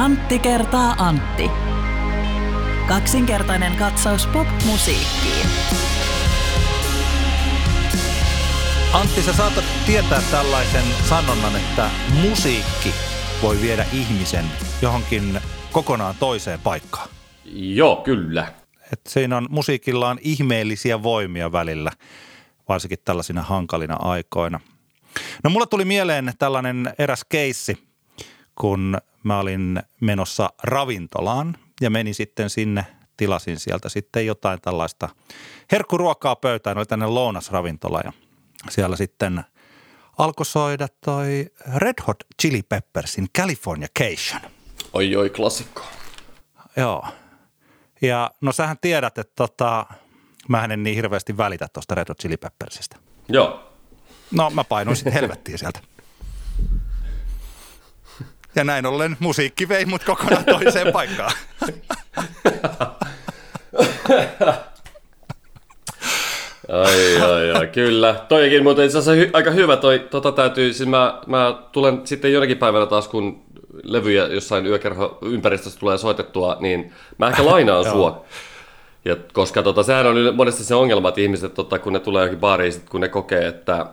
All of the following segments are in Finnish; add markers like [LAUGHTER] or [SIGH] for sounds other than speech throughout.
Antti kertaa Antti. Kaksinkertainen katsaus pop-musiikkiin. Antti, sä saatat tietää tällaisen sanonnan, että musiikki voi viedä ihmisen johonkin kokonaan toiseen paikkaan. Joo, kyllä. Et siinä on musiikilla on ihmeellisiä voimia välillä, varsinkin tällaisina hankalina aikoina. No mulla tuli mieleen tällainen eräs keissi, kun mä olin menossa ravintolaan ja menin sitten sinne, tilasin sieltä sitten jotain tällaista herkkuruokaa pöytään, oli tänne lounasravintola ja siellä sitten alkoi soida toi Red Hot Chili Peppersin California Cation. Oi oi, klassikko. Joo. Ja no sähän tiedät, että tota, mä en niin hirveästi välitä tuosta Red Hot Chili Peppersistä. Joo. No mä painuin sitten helvettiin sieltä. [LAUGHS] Ja näin ollen musiikki vei mut kokonaan toiseen [LAUGHS] paikkaan. Ai, ai, ai, kyllä. Toikin muuten itse asiassa hy- aika hyvä. Toi, tota täytyy, siis mä, mä tulen sitten jonakin päivänä taas, kun levyjä jossain yökerho ympäristössä tulee soitettua, niin mä ehkä lainaan [LAUGHS] sua. Ja koska tota, sehän on monesti se ongelma, että ihmiset, tota, kun ne tulee johonkin baariin, sit kun ne kokee, että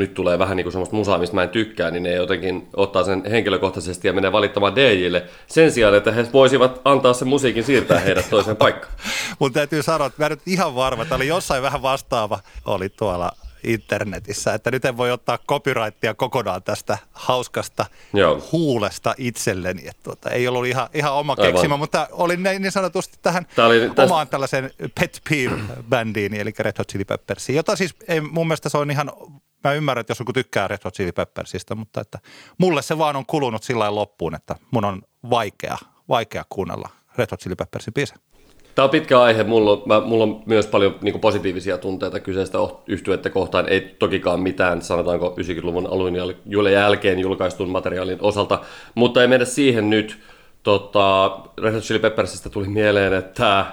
nyt tulee vähän niin kuin semmoista musaa, mistä mä en tykkää, niin ne jotenkin ottaa sen henkilökohtaisesti ja menee valittamaan DJille sen sijaan, että he voisivat antaa sen musiikin siirtää heidät toiseen paikkaan. [LAUGHS] Mutta täytyy sanoa, että mä nyt ihan varma, että oli jossain vähän vastaava, oli tuolla internetissä, että nyt en voi ottaa copyrightia kokonaan tästä hauskasta Joo. huulesta itselleni. Että tuota, ei ollut ihan, ihan oma Aivan. keksimä, mutta olin niin niin sanotusti tähän oli tästä- omaan tällaisen Pet Peeve-bändiin, eli Red Hot Chili Peppersiin, jota siis ei, mun mielestä se on ihan, mä ymmärrän, että jos joku tykkää Red Hot Chili Peppersistä, mutta että mulle se vaan on kulunut sillä loppuun, että mun on vaikea, vaikea kuunnella Red Hot Chili Peppersin biisejä. Tämä on pitkä aihe. Mulla on, mä, mulla on myös paljon niin positiivisia tunteita kyseistä yhtyettä kohtaan. Ei tokikaan mitään, sanotaanko 90-luvun alun jälkeen julkaistun materiaalin osalta, mutta ei mennä siihen nyt. Tota, Red Hot Chili Peppersistä tuli mieleen, että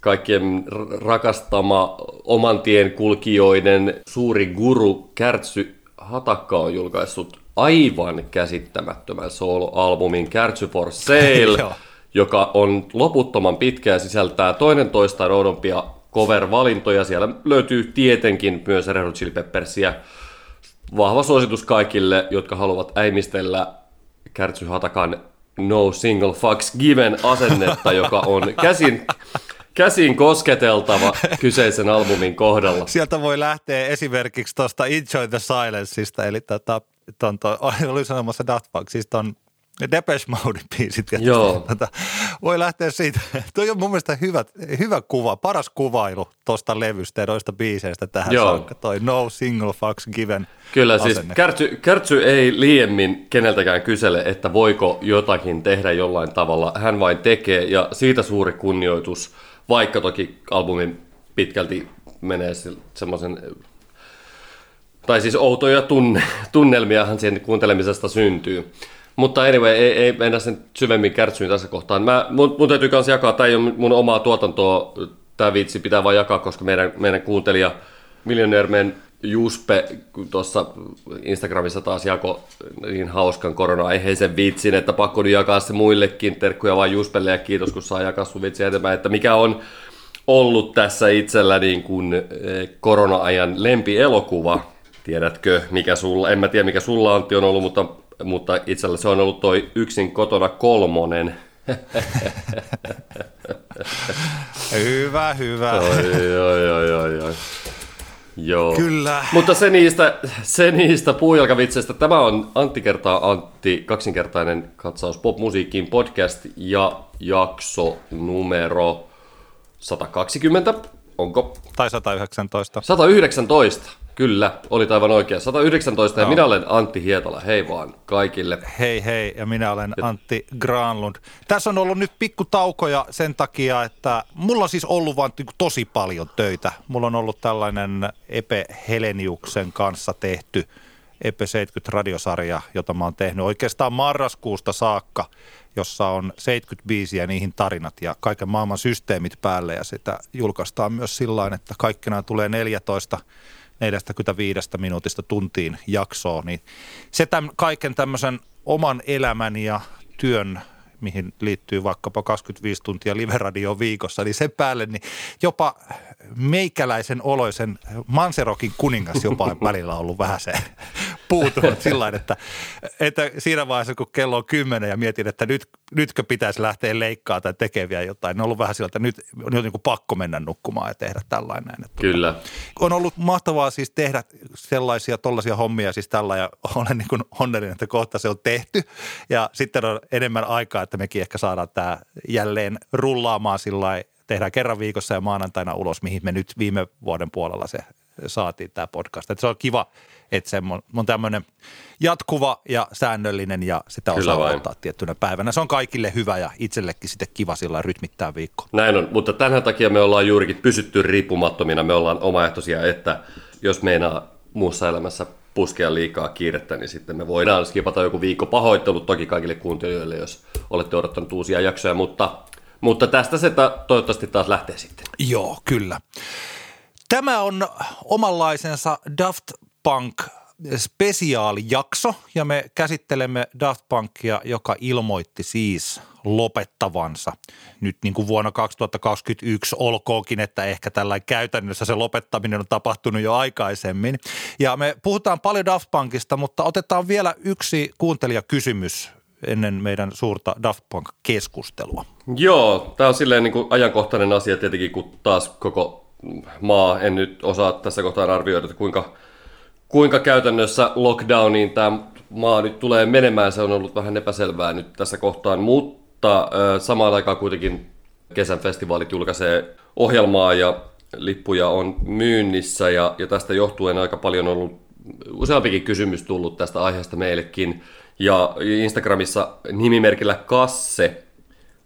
kaikkien rakastama oman tien kulkijoiden suuri guru Kärtsy Hatakka on julkaissut aivan käsittämättömän solo-albumin Kärtsy for Sale [LAUGHS] joka on loputtoman pitkä ja sisältää toinen toistaan oudompia cover-valintoja. Siellä löytyy tietenkin myös Red Hot Chili Peppersiä. Vahva suositus kaikille, jotka haluavat äimistellä Kärtsy Hatakan No Single Fucks Given asennetta, joka on käsin, käsin kosketeltava kyseisen albumin kohdalla. Sieltä voi lähteä esimerkiksi tuosta Enjoy the Silenceista, eli tota, ton, ton, [LAUGHS] oli sanomassa Daft Punk, siis ton Depeche Mode biisit. Joo. Tota, voi lähteä siitä. [LAUGHS] Tuo on mun mielestä hyvä, hyvä kuva, paras kuvailu tuosta levystä ja noista biiseistä tähän Joo. saakka. Toi No Single Fucks Given Kyllä, siis asenne. Kärtsy, Kärtsy ei liiemmin keneltäkään kysele, että voiko jotakin tehdä jollain tavalla. Hän vain tekee ja siitä suuri kunnioitus, vaikka toki albumin pitkälti menee se- semmoisen tai siis outoja tunne, tunnelmiahan sen kuuntelemisesta syntyy. Mutta anyway, ei, ei mennä sen syvemmin kärtsyyn tässä kohtaan. Mä, mun, mun täytyy myös jakaa, tämä ei ole mun omaa tuotantoa, tämä vitsi pitää vaan jakaa, koska meidän, meidän kuuntelija Millionaire Juspe tuossa Instagramissa taas jako niin hauskan korona-aiheisen vitsin, että pakko nyt jakaa se muillekin. Terkkuja vaan Juspelle ja kiitos, kun saa jakaa sun vitsiä eteenpäin, että mikä on ollut tässä itsellä niin kuin eh, korona-ajan lempielokuva. Tiedätkö, mikä sulla, en mä tiedä mikä sulla Antti on ollut, mutta, mutta itsellä se on ollut toi yksin kotona kolmonen. [LAUGHS] Hyvä, hyvä. Oi, oi, oi, oi, oi. Joo. Kyllä. Mutta se niistä, se niistä puujalkavitseistä. Tämä on Antti kertaa Antti, kaksinkertainen katsaus popmusiikkiin podcast ja jakso numero 120. Onko? Tai 119. 119. Kyllä, oli aivan oikein. 119 ja minä olen Antti Hietala. Hei vaan kaikille. Hei hei, ja minä olen Antti Granlund. Tässä on ollut nyt pikku taukoja sen takia, että mulla on siis ollut vaan niinku tosi paljon töitä. Mulla on ollut tällainen Epe Heleniuksen kanssa tehty Epe 70 radiosarja, jota mä oon tehnyt oikeastaan marraskuusta saakka, jossa on 75 ja niihin tarinat ja kaiken maailman systeemit päälle ja sitä julkaistaan myös sillä että kaikkina tulee 14 45 minuutista tuntiin jaksoa, niin se tämän kaiken tämmöisen oman elämän ja työn mihin liittyy vaikkapa 25 tuntia liveradio viikossa, niin sen päälle niin jopa meikäläisen oloisen Manserokin kuningas jopa [LAUGHS] välillä ollut vähän se puutunut sillä että, että siinä vaiheessa, kun kello on kymmenen ja mietin, että nyt, nytkö pitäisi lähteä leikkaa tai tekeviä jotain, niin on ollut vähän sillä, että nyt, nyt on niin kuin pakko mennä nukkumaan ja tehdä tällainen. Että Kyllä. On ollut mahtavaa siis tehdä sellaisia tollaisia hommia siis tällä ja olen niin kuin onnellinen, että kohta se on tehty ja sitten on enemmän aikaa, että mekin ehkä saadaan tämä jälleen rullaamaan sillä tehdään kerran viikossa ja maanantaina ulos, mihin me nyt viime vuoden puolella se saatiin tämä podcast. Että se on kiva, että se on, tämmöinen jatkuva ja säännöllinen ja sitä Kyllä osaa vain. ottaa tiettynä päivänä. Se on kaikille hyvä ja itsellekin sitten kiva sillä rytmittää viikko. Näin on, mutta tämän takia me ollaan juurikin pysytty riippumattomina, me ollaan omaehtoisia, että jos meinaa muussa elämässä puskea liikaa kiirettä, niin sitten me voidaan skipata joku viikko pahoittelut toki kaikille kuuntelijoille, jos olette odottanut uusia jaksoja, mutta, mutta tästä se ta- toivottavasti taas lähtee sitten. Joo, kyllä. Tämä on omanlaisensa Daft Punk spesiaalijakso ja me käsittelemme Daft Punkia, joka ilmoitti siis lopettavansa nyt niin kuin vuonna 2021 olkoonkin, että ehkä tällä käytännössä se lopettaminen on tapahtunut jo aikaisemmin. Ja me puhutaan paljon Daft Punkista, mutta otetaan vielä yksi kuuntelijakysymys ennen meidän suurta Daft Punk-keskustelua. Joo, tämä on silleen niin kuin ajankohtainen asia tietenkin, kun taas koko maa, en nyt osaa tässä kohtaa arvioida, että kuinka, kuinka käytännössä lockdowniin tämä maa nyt tulee menemään. Se on ollut vähän epäselvää nyt tässä kohtaan, mutta samaan aikaan kuitenkin kesän festivaalit julkaisee ohjelmaa ja lippuja on myynnissä ja, ja tästä johtuen aika paljon on ollut useampikin kysymys tullut tästä aiheesta meillekin. Ja Instagramissa nimimerkillä Kasse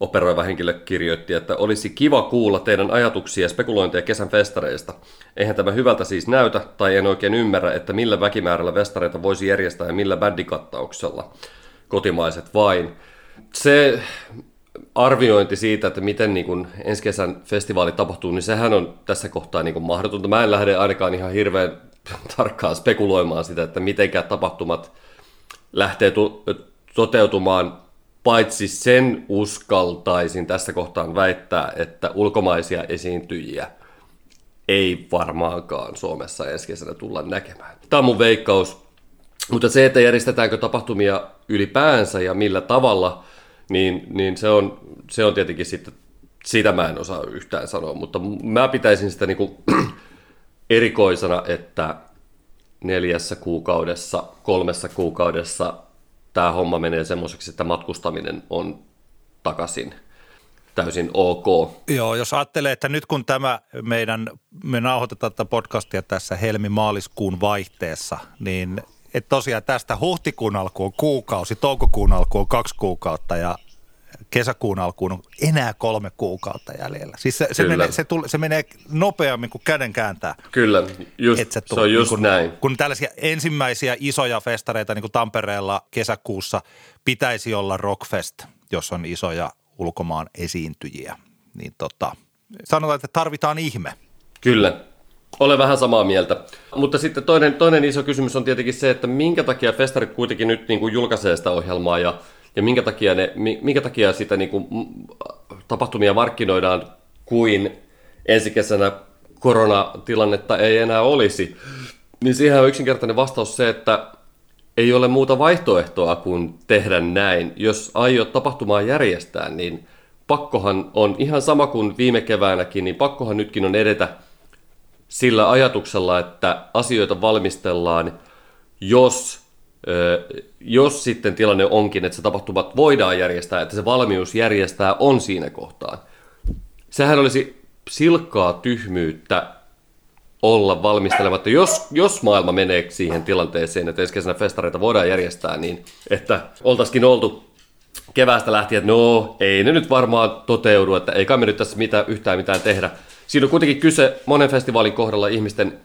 operoiva henkilö kirjoitti, että olisi kiva kuulla teidän ajatuksia ja spekulointeja kesän festareista. Eihän tämä hyvältä siis näytä, tai en oikein ymmärrä, että millä väkimäärällä festareita voisi järjestää ja millä bändikattauksella. Kotimaiset vain. Se arviointi siitä, että miten niin kuin ensi kesän festivaali tapahtuu, niin sehän on tässä kohtaa niin kuin mahdotonta. Mä en lähde ainakaan ihan hirveän tarkkaan spekuloimaan sitä, että mitenkä tapahtumat lähtee tu- toteutumaan, paitsi sen uskaltaisin tässä kohtaan väittää, että ulkomaisia esiintyjiä ei varmaankaan Suomessa ensi kesänä tulla näkemään. Tämä on mun veikkaus. Mutta se, että järjestetäänkö tapahtumia ylipäänsä ja millä tavalla, niin, niin se, on, se on tietenkin sitten, sitä mä en osaa yhtään sanoa, mutta mä pitäisin sitä niin kuin [CLEARS THROAT] erikoisena, että neljässä kuukaudessa, kolmessa kuukaudessa tämä homma menee semmoiseksi, että matkustaminen on takaisin täysin ok. Joo, jos ajattelee, että nyt kun tämä meidän, me nauhoitetaan tätä podcastia tässä helmi-maaliskuun vaihteessa, niin että tosiaan tästä huhtikuun alkuun on kuukausi, toukokuun alkuun on kaksi kuukautta ja kesäkuun alkuun on enää kolme kuukautta jäljellä. Siis se, se, Kyllä. menee, se, tule, se menee nopeammin kuin käden kääntää. Kyllä, just, Et se, tuu- on just niin kun, näin. Kun tällaisia ensimmäisiä isoja festareita, niin kuin Tampereella kesäkuussa, pitäisi olla Rockfest, jos on isoja ulkomaan esiintyjiä. Niin tota, sanotaan, että tarvitaan ihme. Kyllä, olen vähän samaa mieltä. Mutta sitten toinen, toinen iso kysymys on tietenkin se, että minkä takia festarit kuitenkin nyt niin kuin julkaisee sitä ohjelmaa ja, ja minkä, takia ne, mi- minkä takia sitä niin kuin, tapahtumia markkinoidaan kuin ensi kesänä koronatilannetta ei enää olisi. Niin siihen on yksinkertainen vastaus se, että ei ole muuta vaihtoehtoa kuin tehdä näin. Jos aiot tapahtumaa järjestää, niin pakkohan on ihan sama kuin viime keväänäkin, niin pakkohan nytkin on edetä sillä ajatuksella, että asioita valmistellaan, jos, jos sitten tilanne onkin, että se tapahtumat voidaan järjestää, että se valmius järjestää on siinä kohtaa. Sehän olisi silkkaa tyhmyyttä olla valmistelematta, jos, jos maailma menee siihen tilanteeseen, että ensi kesänä festareita voidaan järjestää, niin että oltaisikin oltu keväästä lähtien, että no ei ne nyt varmaan toteudu, että ei kai me nyt tässä mitään, yhtään mitään tehdä. Siinä on kuitenkin kyse monen festivaalin kohdalla ihmisten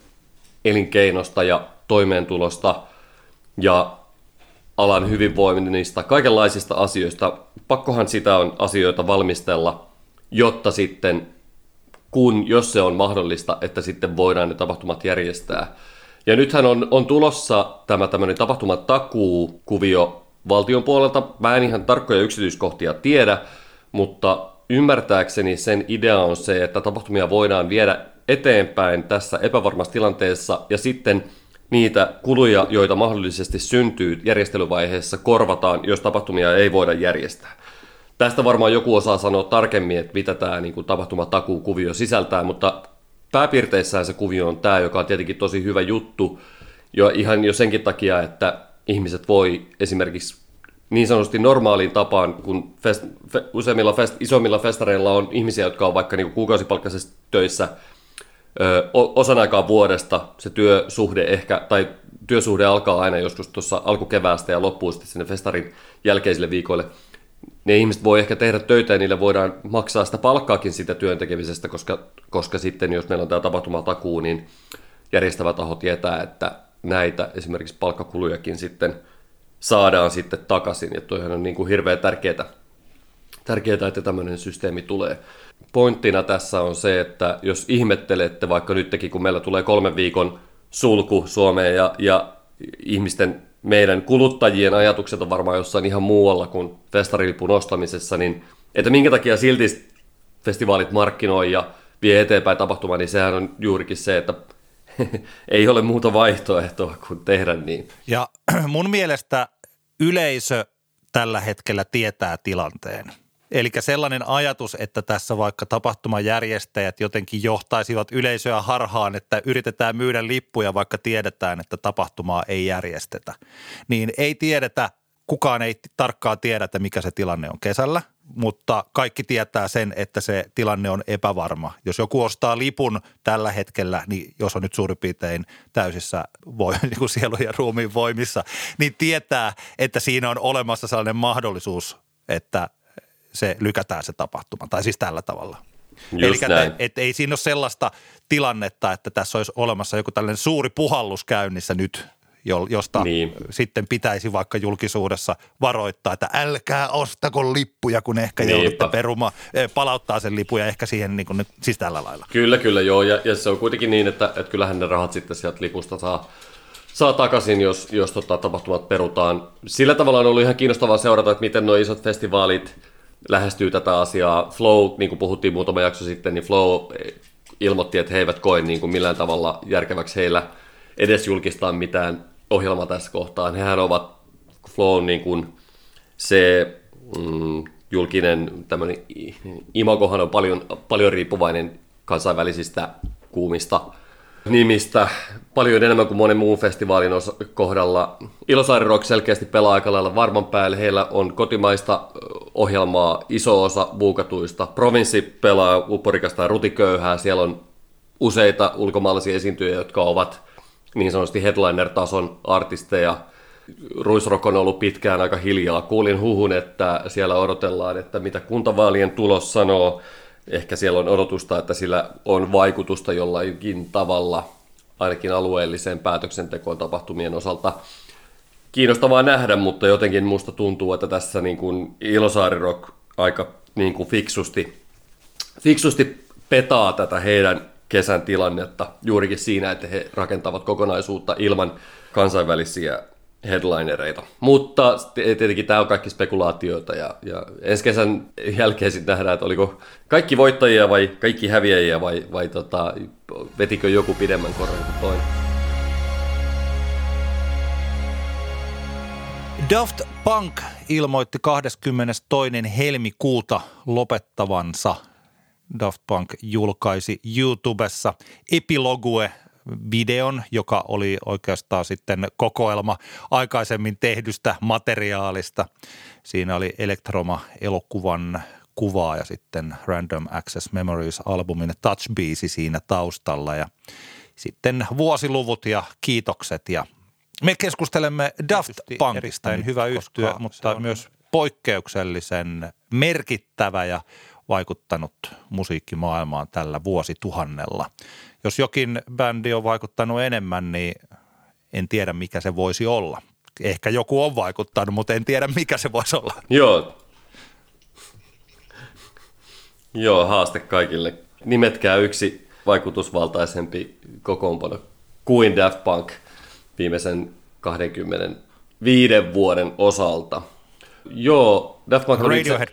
elinkeinosta ja toimeentulosta ja alan hyvinvoinnista, kaikenlaisista asioista. Pakkohan sitä on asioita valmistella, jotta sitten kun, jos se on mahdollista, että sitten voidaan ne tapahtumat järjestää. Ja nythän on, on tulossa tämä tämmöinen tapahtumatakuu-kuvio valtion puolelta. Mä en ihan tarkkoja yksityiskohtia tiedä, mutta ymmärtääkseni sen idea on se, että tapahtumia voidaan viedä eteenpäin tässä epävarmassa tilanteessa ja sitten niitä kuluja, joita mahdollisesti syntyy järjestelyvaiheessa, korvataan, jos tapahtumia ei voida järjestää. Tästä varmaan joku osaa sanoa tarkemmin, että mitä tämä niin tapahtumatakuu-kuvio sisältää, mutta pääpiirteissään se kuvio on tämä, joka on tietenkin tosi hyvä juttu, jo ihan jo senkin takia, että ihmiset voi esimerkiksi niin sanotusti normaaliin tapaan, kun fest, fe, useimmilla fest, isommilla festareilla on ihmisiä, jotka on vaikka niin kuukausipalkkaisessa töissä osan aikaa vuodesta, se työsuhde ehkä, tai työsuhde alkaa aina joskus tuossa alkukeväästä ja loppuu sitten sinne festarin jälkeisille viikoille. Ne ihmiset voi ehkä tehdä töitä ja niille voidaan maksaa sitä palkkaakin siitä työn tekemisestä, koska, koska sitten jos meillä on tämä tapahtumatakuu, niin järjestävä taho tietää, että näitä esimerkiksi palkkakulujakin sitten saadaan sitten takaisin. Ja toihan on niin kuin hirveän tärkeää, tärkeää, että tämmöinen systeemi tulee. Pointtina tässä on se, että jos ihmettelette vaikka nytkin, kun meillä tulee kolmen viikon sulku Suomeen ja, ja ihmisten, meidän kuluttajien ajatukset on varmaan jossain ihan muualla kuin festarilipun ostamisessa, niin että minkä takia silti festivaalit markkinoi ja vie eteenpäin tapahtumaa, niin sehän on juurikin se, että [LAUGHS] ei ole muuta vaihtoehtoa kuin tehdä niin. Ja [CLEARS THROAT] mun mielestä yleisö tällä hetkellä tietää tilanteen. Eli sellainen ajatus, että tässä vaikka tapahtumajärjestäjät jotenkin johtaisivat yleisöä harhaan, että yritetään myydä lippuja, vaikka tiedetään, että tapahtumaa ei järjestetä, niin ei tiedetä, kukaan ei tarkkaan tiedä, että mikä se tilanne on kesällä – mutta kaikki tietää sen, että se tilanne on epävarma. Jos joku ostaa lipun tällä hetkellä, niin jos on nyt suurin piirtein täysissä voi, [LAUGHS] niin kuin sielun ja ruumiin voimissa, niin tietää, että siinä on olemassa sellainen mahdollisuus, että se lykätään se tapahtuma, tai siis tällä tavalla. Eli et ei siinä ole sellaista tilannetta, että tässä olisi olemassa joku tällainen suuri puhallus käynnissä nyt – josta niin. sitten pitäisi vaikka julkisuudessa varoittaa, että älkää ostako lippuja, kun ehkä Niinpä. joudutte peruma, eh, palauttaa sen lipun ja ehkä siihen niin kuin, siis tällä lailla. Kyllä, kyllä joo, ja, ja se on kuitenkin niin, että, että kyllähän ne rahat sitten sieltä lipusta saa, saa takaisin, jos, jos tota, tapahtumat perutaan. Sillä tavalla on ollut ihan kiinnostavaa seurata, että miten nuo isot festivaalit lähestyy tätä asiaa. Flow, niin kuin puhuttiin muutama jakso sitten, niin Flow eh, ilmoitti, että he eivät koe niin kuin millään tavalla järkeväksi heillä edes julkistaa mitään ohjelma tässä kohtaa. Hehän ovat Flown niin kuin se mm, julkinen tämmöinen imagohan on paljon, paljon riippuvainen kansainvälisistä kuumista nimistä paljon enemmän kuin monen muun festivaalin osa- kohdalla. Ilosaari Rock selkeästi pelaa aika lailla varman päälle. Heillä on kotimaista ohjelmaa iso osa buukatuista. Provinssi pelaa upporikasta rutiköyhää. Siellä on useita ulkomaalaisia esiintyjiä, jotka ovat niin sanotusti headliner-tason artisteja. Ruisrock on ollut pitkään aika hiljaa. Kuulin huhun, että siellä odotellaan, että mitä kuntavaalien tulos sanoo. Ehkä siellä on odotusta, että sillä on vaikutusta jollakin tavalla ainakin alueelliseen päätöksentekoon tapahtumien osalta. Kiinnostavaa nähdä, mutta jotenkin musta tuntuu, että tässä niin kuin Ilosaari Rock aika niin kuin fiksusti, fiksusti petaa tätä heidän kesän tilannetta juurikin siinä, että he rakentavat kokonaisuutta ilman kansainvälisiä headlinereita. Mutta tietenkin tämä on kaikki spekulaatioita ja, ja ensi kesän jälkeen sitten nähdään, että oliko kaikki voittajia vai kaikki häviäjiä vai, vai tota, vetikö joku pidemmän korren kuin toinen. Daft Punk ilmoitti 22. helmikuuta lopettavansa Daft Punk julkaisi YouTubessa Epilogue videon, joka oli oikeastaan sitten kokoelma aikaisemmin tehdystä materiaalista. Siinä oli Elektroma-elokuvan kuvaa ja sitten Random Access Memories-albumin Touch-biisi siinä taustalla ja sitten vuosiluvut ja kiitokset ja me keskustelemme Daft Punkista. Hyvä yhtyä, mutta myös poikkeuksellisen merkittävä ja vaikuttanut musiikkimaailmaan tällä vuosituhannella. Jos jokin bändi on vaikuttanut enemmän, niin en tiedä mikä se voisi olla. Ehkä joku on vaikuttanut, mutta en tiedä mikä se voisi olla. Joo. Joo, haaste kaikille. Nimetkää yksi vaikutusvaltaisempi kokoonpano kuin Daft Punk viimeisen 20 viiden vuoden osalta. Joo, Daft Punk on Radiohead.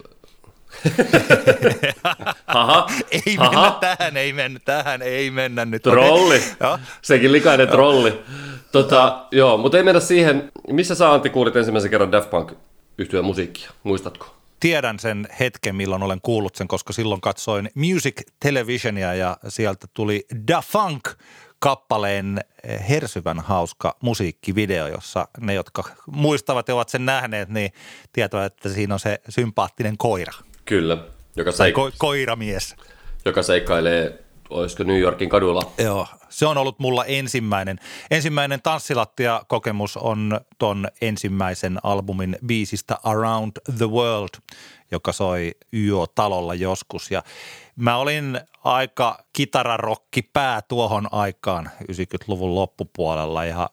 [LAUGHS] Haha, Ei haha. mennä tähän, ei mennä tähän, ei mennä nyt. Trolli. Sekin likainen trolli. Tota, joo, mutta ei mennä siihen. Missä sä Antti kuulit ensimmäisen kerran Daft Punk yhtyeen musiikkia? Muistatko? Tiedän sen hetken, milloin olen kuullut sen, koska silloin katsoin Music Televisionia ja sieltä tuli Da Funk kappaleen hersyvän hauska musiikkivideo, jossa ne, jotka muistavat ja ovat sen nähneet, niin tietävät, että siinä on se sympaattinen koira. Kyllä. Joka, seik- ko- koiramies. joka seikkailee, olisiko New Yorkin kaduilla. Joo, se on ollut mulla ensimmäinen. Ensimmäinen tanssilattia-kokemus on ton ensimmäisen albumin biisistä Around the World, joka soi YO-talolla joskus. Ja mä olin aika kitararokki pää tuohon aikaan 90-luvun loppupuolella ja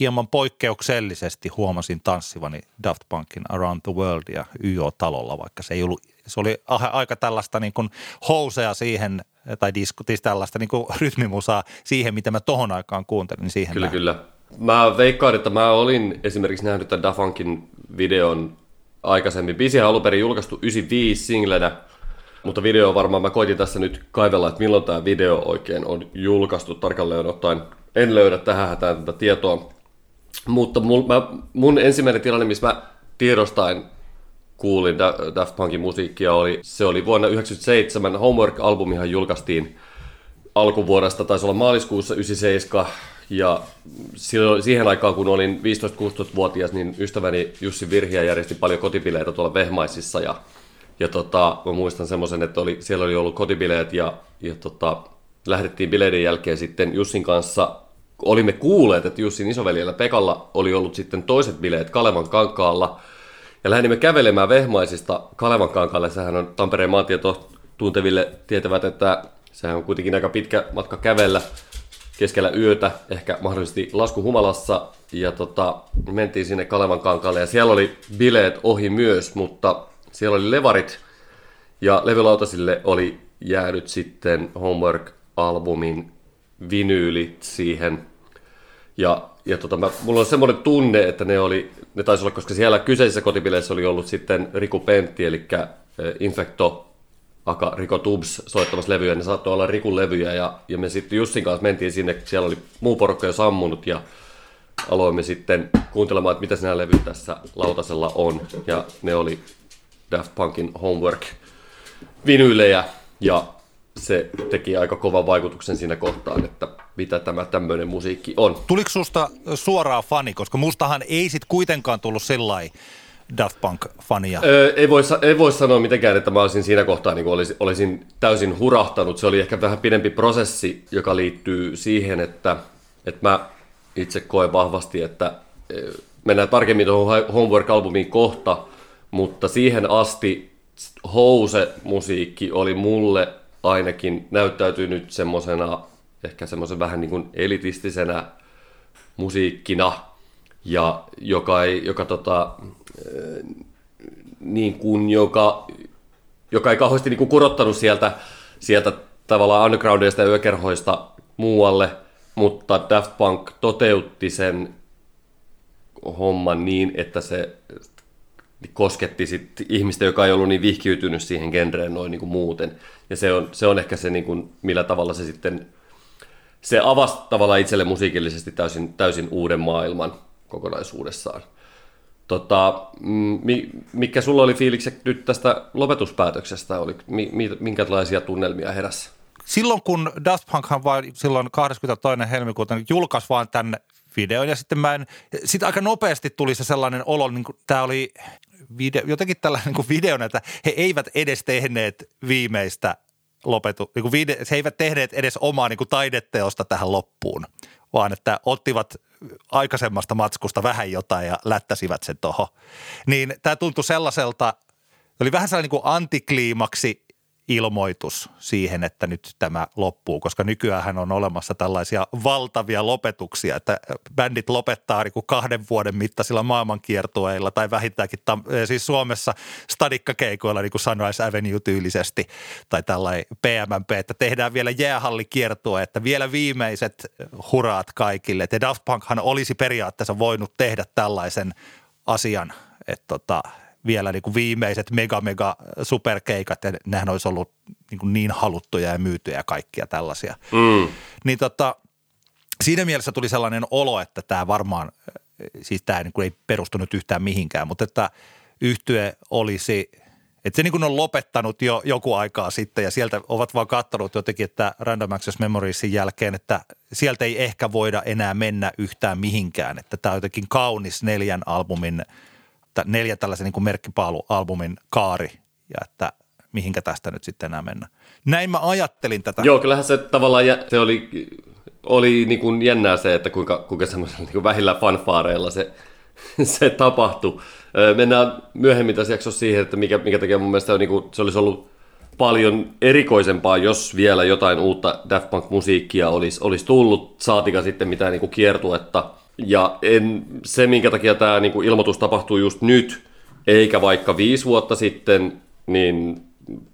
hieman poikkeuksellisesti huomasin tanssivani Daft Punkin Around the World ja YO-talolla, vaikka se ei ollut, se oli aika tällaista niin kuin housea siihen, tai disko, siis tällaista niin kuin rytmimusaa siihen, mitä mä tohon aikaan kuuntelin siihen Kyllä, nähden. kyllä. Mä veikkaan, että mä olin esimerkiksi nähnyt tämän Dafunkin videon aikaisemmin. Biisihän alun perin julkaistu 95 singlenä, mutta video varmaan mä koitin tässä nyt kaivella, että milloin tämä video oikein on julkaistu tarkalleen ottaen. En löydä tähän hätään tätä tietoa. Mutta mun, mä, mun ensimmäinen tilanne, missä mä tiedostain kuulin Da- Daft Punkin musiikkia, oli, se oli vuonna 1997. Homework-albumihan julkaistiin alkuvuodesta, taisi olla maaliskuussa 97, ja silloin, siihen aikaan, kun olin 15-16-vuotias, niin ystäväni Jussi Virhiä järjesti paljon kotibileitä tuolla Vehmaisissa, ja, ja tota, mä muistan semmoisen, että oli, siellä oli ollut kotibileet, ja, ja tota, lähdettiin bileiden jälkeen sitten Jussin kanssa, olimme kuulleet, että Jussin isoveljellä Pekalla oli ollut sitten toiset bileet Kalevan kankaalla, ja lähdimme kävelemään Vehmaisista Kalevan kankaalle. Sehän on Tampereen maantieto tunteville tietävät, että sehän on kuitenkin aika pitkä matka kävellä keskellä yötä, ehkä mahdollisesti laskuhumalassa. Ja tota, mentiin sinne Kalevan kankaalle ja siellä oli bileet ohi myös, mutta siellä oli levarit ja levylautasille oli jäänyt sitten Homework-albumin vinyylit siihen. Ja, ja tota, mä, mulla on semmoinen tunne, että ne oli, ne taisi olla, koska siellä kyseisessä kotibileissä oli ollut sitten Riku Pentti, eli eh, Infecto aka Riko Tubs soittamassa levyjä, ne saattoi olla Rikun levyjä, ja, ja me sitten Jussin kanssa mentiin sinne, siellä oli muu porukka jo sammunut, ja aloimme sitten kuuntelemaan, että mitä nämä levyt tässä lautasella on, ja ne oli Daft Punkin Homework vinyylejä, ja se teki aika kovan vaikutuksen siinä kohtaan, että mitä tämä tämmöinen musiikki on. Tuliko susta suoraan fani, koska mustahan ei sit kuitenkaan tullut sellainen Daft Punk-fania. Öö, ei, voi, ei voi sanoa mitenkään, että mä olisin siinä kohtaa niin olisin, olisin täysin hurahtanut. Se oli ehkä vähän pidempi prosessi, joka liittyy siihen, että, että mä itse koen vahvasti, että mennään tarkemmin tuohon Homework-albumiin kohta, mutta siihen asti House-musiikki oli mulle ainakin näyttäytynyt semmoisena, ehkä semmoisen vähän niin kuin elitistisenä musiikkina, ja joka, ei, joka tota, niin kuin, joka, joka ei kauheasti niin kuin kurottanut sieltä, sieltä tavallaan undergroundeista ja yökerhoista muualle, mutta Daft Punk toteutti sen homman niin, että se kosketti sit ihmistä, joka ei ollut niin vihkiytynyt siihen genreen noin niin kuin muuten. Ja se on, se on ehkä se, niin kuin, millä tavalla se sitten, se avasi tavallaan itselle musiikillisesti täysin, täysin uuden maailman kokonaisuudessaan. Tota, mm, mi- mikä sulla oli fiilikset nyt tästä lopetuspäätöksestä? Oli, mi- mi- minkälaisia tunnelmia heräsi? Silloin kun Daft Punkhan vain silloin 22. helmikuuta niin julkaisi vaan tämän videon ja sitten mä en, sit aika nopeasti tuli se sellainen olo, niin kuin tämä oli video, jotenkin tällainen niin videona, että he eivät edes tehneet viimeistä lopetu, niin kuin vide, he eivät tehneet edes omaa niin kuin taideteosta tähän loppuun, vaan että ottivat aikaisemmasta matskusta vähän jotain ja lättäsivät sen tuohon. Niin tämä tuntui sellaiselta, oli vähän sellainen niin kuin antikliimaksi ilmoitus siihen, että nyt tämä loppuu, koska nykyään on olemassa tällaisia valtavia lopetuksia, että bändit lopettaa niin kahden vuoden mittaisilla maailmankiertueilla tai vähintäänkin eh, siis Suomessa stadikkakeikoilla niin kuin Sunrise Avenue tyylisesti tai tällainen PMMP, että tehdään vielä jäähallikiertue, että vielä viimeiset huraat kaikille. Että Daft Punkhan olisi periaatteessa voinut tehdä tällaisen asian, että tota, vielä niin kuin viimeiset mega mega superkeikat ja nehän olisi ollut niin, kuin niin haluttuja ja myytyjä ja kaikkia tällaisia. Mm. Niin tota, siinä mielessä tuli sellainen olo, että tämä varmaan, siis tämä niin kuin ei perustunut yhtään mihinkään, mutta että yhtye olisi, että se niin kuin on lopettanut jo joku aikaa sitten ja sieltä ovat vaan katsonut jotenkin, että Random Access Memoriesin jälkeen, että sieltä ei ehkä voida enää mennä yhtään mihinkään, että tämä on jotenkin kaunis neljän albumin – neljä tällaisen niin merkkipaalualbumin kaari ja että mihinkä tästä nyt sitten enää mennä. Näin mä ajattelin tätä. Joo, kyllähän se tavallaan se oli, oli niin kuin jännää se, että kuinka, kuinka semmoisella niin kuin vähillä fanfaareilla se, [LAUGHS] se tapahtui. Mennään myöhemmin tässä jaksossa siihen, että mikä, mikä tekee mun mielestä niin kuin, se olisi ollut paljon erikoisempaa, jos vielä jotain uutta Daft Punk-musiikkia olisi, olisi tullut, saatika sitten mitään niin kuin kiertuetta – ja en, se, minkä takia tämä niin kuin ilmoitus tapahtuu just nyt, eikä vaikka viisi vuotta sitten, niin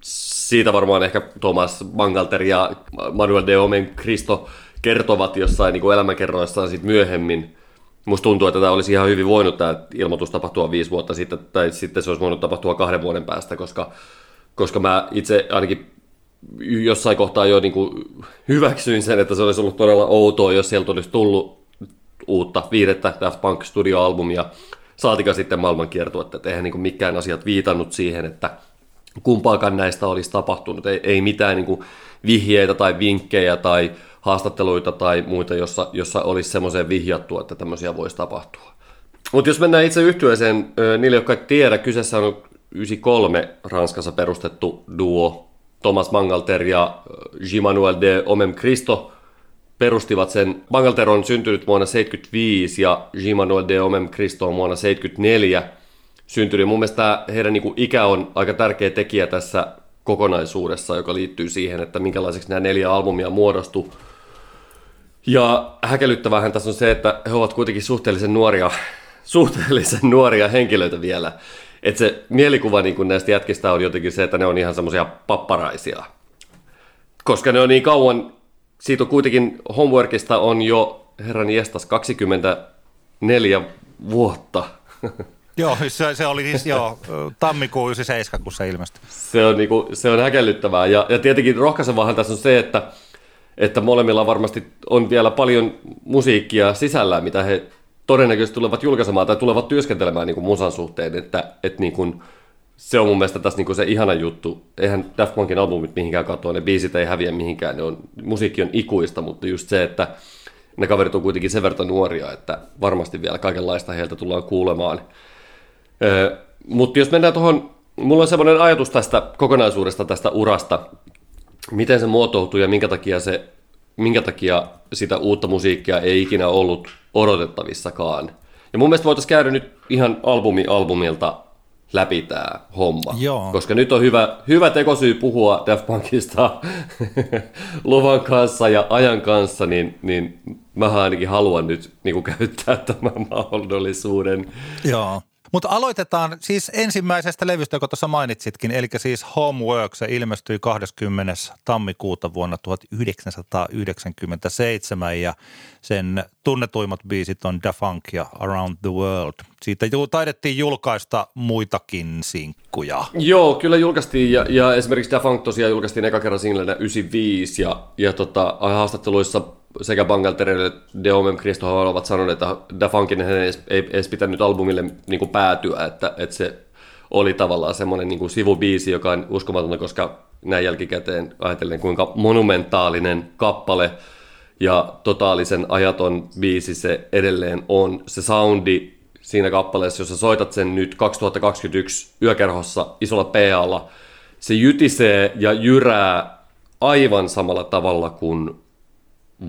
siitä varmaan ehkä Thomas Mangalter ja Manuel de Omen Cristo kertovat jossain niin kuin elämäkerroissaan sit myöhemmin. Musta tuntuu, että tämä olisi ihan hyvin voinut tämä ilmoitus tapahtua viisi vuotta sitten, tai sitten se olisi voinut tapahtua kahden vuoden päästä, koska, koska mä itse ainakin jossain kohtaa jo niin kuin hyväksyin sen, että se olisi ollut todella outoa, jos sieltä olisi tullut uutta viidettä Daft Punk Studio-albumia, saatika sitten maailmankiertuetta, että eihän niin mikään asiat viitannut siihen, että kumpaakaan näistä olisi tapahtunut. Ei, ei mitään niin vihjeitä tai vinkkejä tai haastatteluita tai muita, jossa, jossa olisi semmoiseen vihjattu, että tämmöisiä voisi tapahtua. Mutta jos mennään itse yhtyeeseen, niille, jotka ei tiedä, kyseessä on 93 Ranskassa perustettu duo Thomas Mangalter ja J-Manuel de Omem Cristo – perustivat sen. Bangalter on syntynyt vuonna 75 ja Jean-Manuel de Omem Cristo on vuonna 74 syntynyt. Mun mielestä heidän niin kuin, ikä on aika tärkeä tekijä tässä kokonaisuudessa, joka liittyy siihen, että minkälaiseksi nämä neljä albumia muodostu. Ja häkellyttävähän tässä on se, että he ovat kuitenkin suhteellisen nuoria, [LAUGHS] suhteellisen nuoria henkilöitä vielä. Että se mielikuva niin kuin näistä jätkistä on jotenkin se, että ne on ihan semmoisia papparaisia. Koska ne on niin kauan siitä on kuitenkin homeworkista on jo herran jestas 24 vuotta. [LAUGHS] Joo, se, se oli siis joo, tammikuun 97, kun se ilmestyi. Se on, niinku, se on häkellyttävää. Ja, ja tietenkin rohkaisevahan tässä on se, että, että molemmilla varmasti on vielä paljon musiikkia sisällä, mitä he todennäköisesti tulevat julkaisemaan tai tulevat työskentelemään niin kuin musan suhteen. Että, että niin kuin, se on mun mielestä tässä niinku se ihana juttu. Eihän Daft Punkin albumit mihinkään katoa, ne biisit ei häviä mihinkään, ne on, musiikki on ikuista, mutta just se, että ne kaverit on kuitenkin sen verran nuoria, että varmasti vielä kaikenlaista heiltä tullaan kuulemaan. Öö, mutta jos mennään tuohon, mulla on semmoinen ajatus tästä kokonaisuudesta, tästä urasta, miten se muotoutuu ja minkä takia, se, minkä takia sitä uutta musiikkia ei ikinä ollut odotettavissakaan. Ja mun mielestä voitaisiin käydä nyt ihan albumi albumilta läpi tämä homma. Joo. Koska nyt on hyvä, hyvä tekosyy puhua Daft Punkista [LAUGHS] luvan kanssa ja ajan kanssa, niin, niin mä ainakin haluan nyt niin käyttää tämän [LAUGHS] mahdollisuuden. Joo. Mutta aloitetaan siis ensimmäisestä levystä, joka tuossa mainitsitkin, eli siis Homework. Se ilmestyi 20. tammikuuta vuonna 1997 ja sen tunnetuimmat biisit on Da Funk ja Around the World. Siitä ju- taidettiin julkaista muitakin sinkkuja. Joo, kyllä julkaistiin ja, ja esimerkiksi Da Funk tosiaan julkaistiin eka kerran singlenä 95 ja, ja tota, haastatteluissa sekä Bangalterille että Deomem Kristohan ovat sanoneet, että Da Funkin ei ei edes pitänyt albumille niin kuin päätyä, että, että se oli tavallaan semmoinen niin sivubiisi, joka on uskomatonta, koska näin jälkikäteen ajatellen kuinka monumentaalinen kappale ja totaalisen ajaton biisi se edelleen on. Se soundi siinä kappaleessa, jos sä soitat sen nyt 2021 yökerhossa isolla PAlla, se jytisee ja jyrää aivan samalla tavalla kuin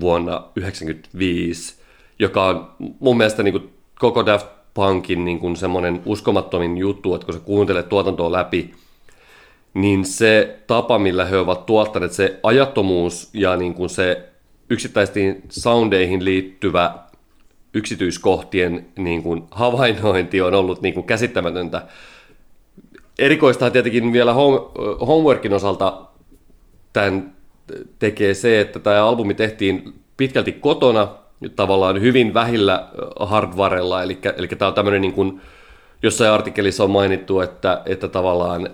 vuonna 1995, joka on mun mielestä niin kuin koko Daft Punkin niin kuin semmoinen uskomattomin juttu, että kun sä kuuntelet tuotantoa läpi, niin se tapa, millä he ovat tuottaneet, se ajattomuus ja niin kuin se yksittäisiin soundeihin liittyvä yksityiskohtien niin kuin havainnointi on ollut niin kuin käsittämätöntä. Erikoista tietenkin vielä home, homeworkin osalta tämän tekee se, että tämä albumi tehtiin pitkälti kotona, tavallaan hyvin vähillä hardwarella, eli, eli tämä on tämmöinen niin kuin, jossain artikkelissa on mainittu, että, että tavallaan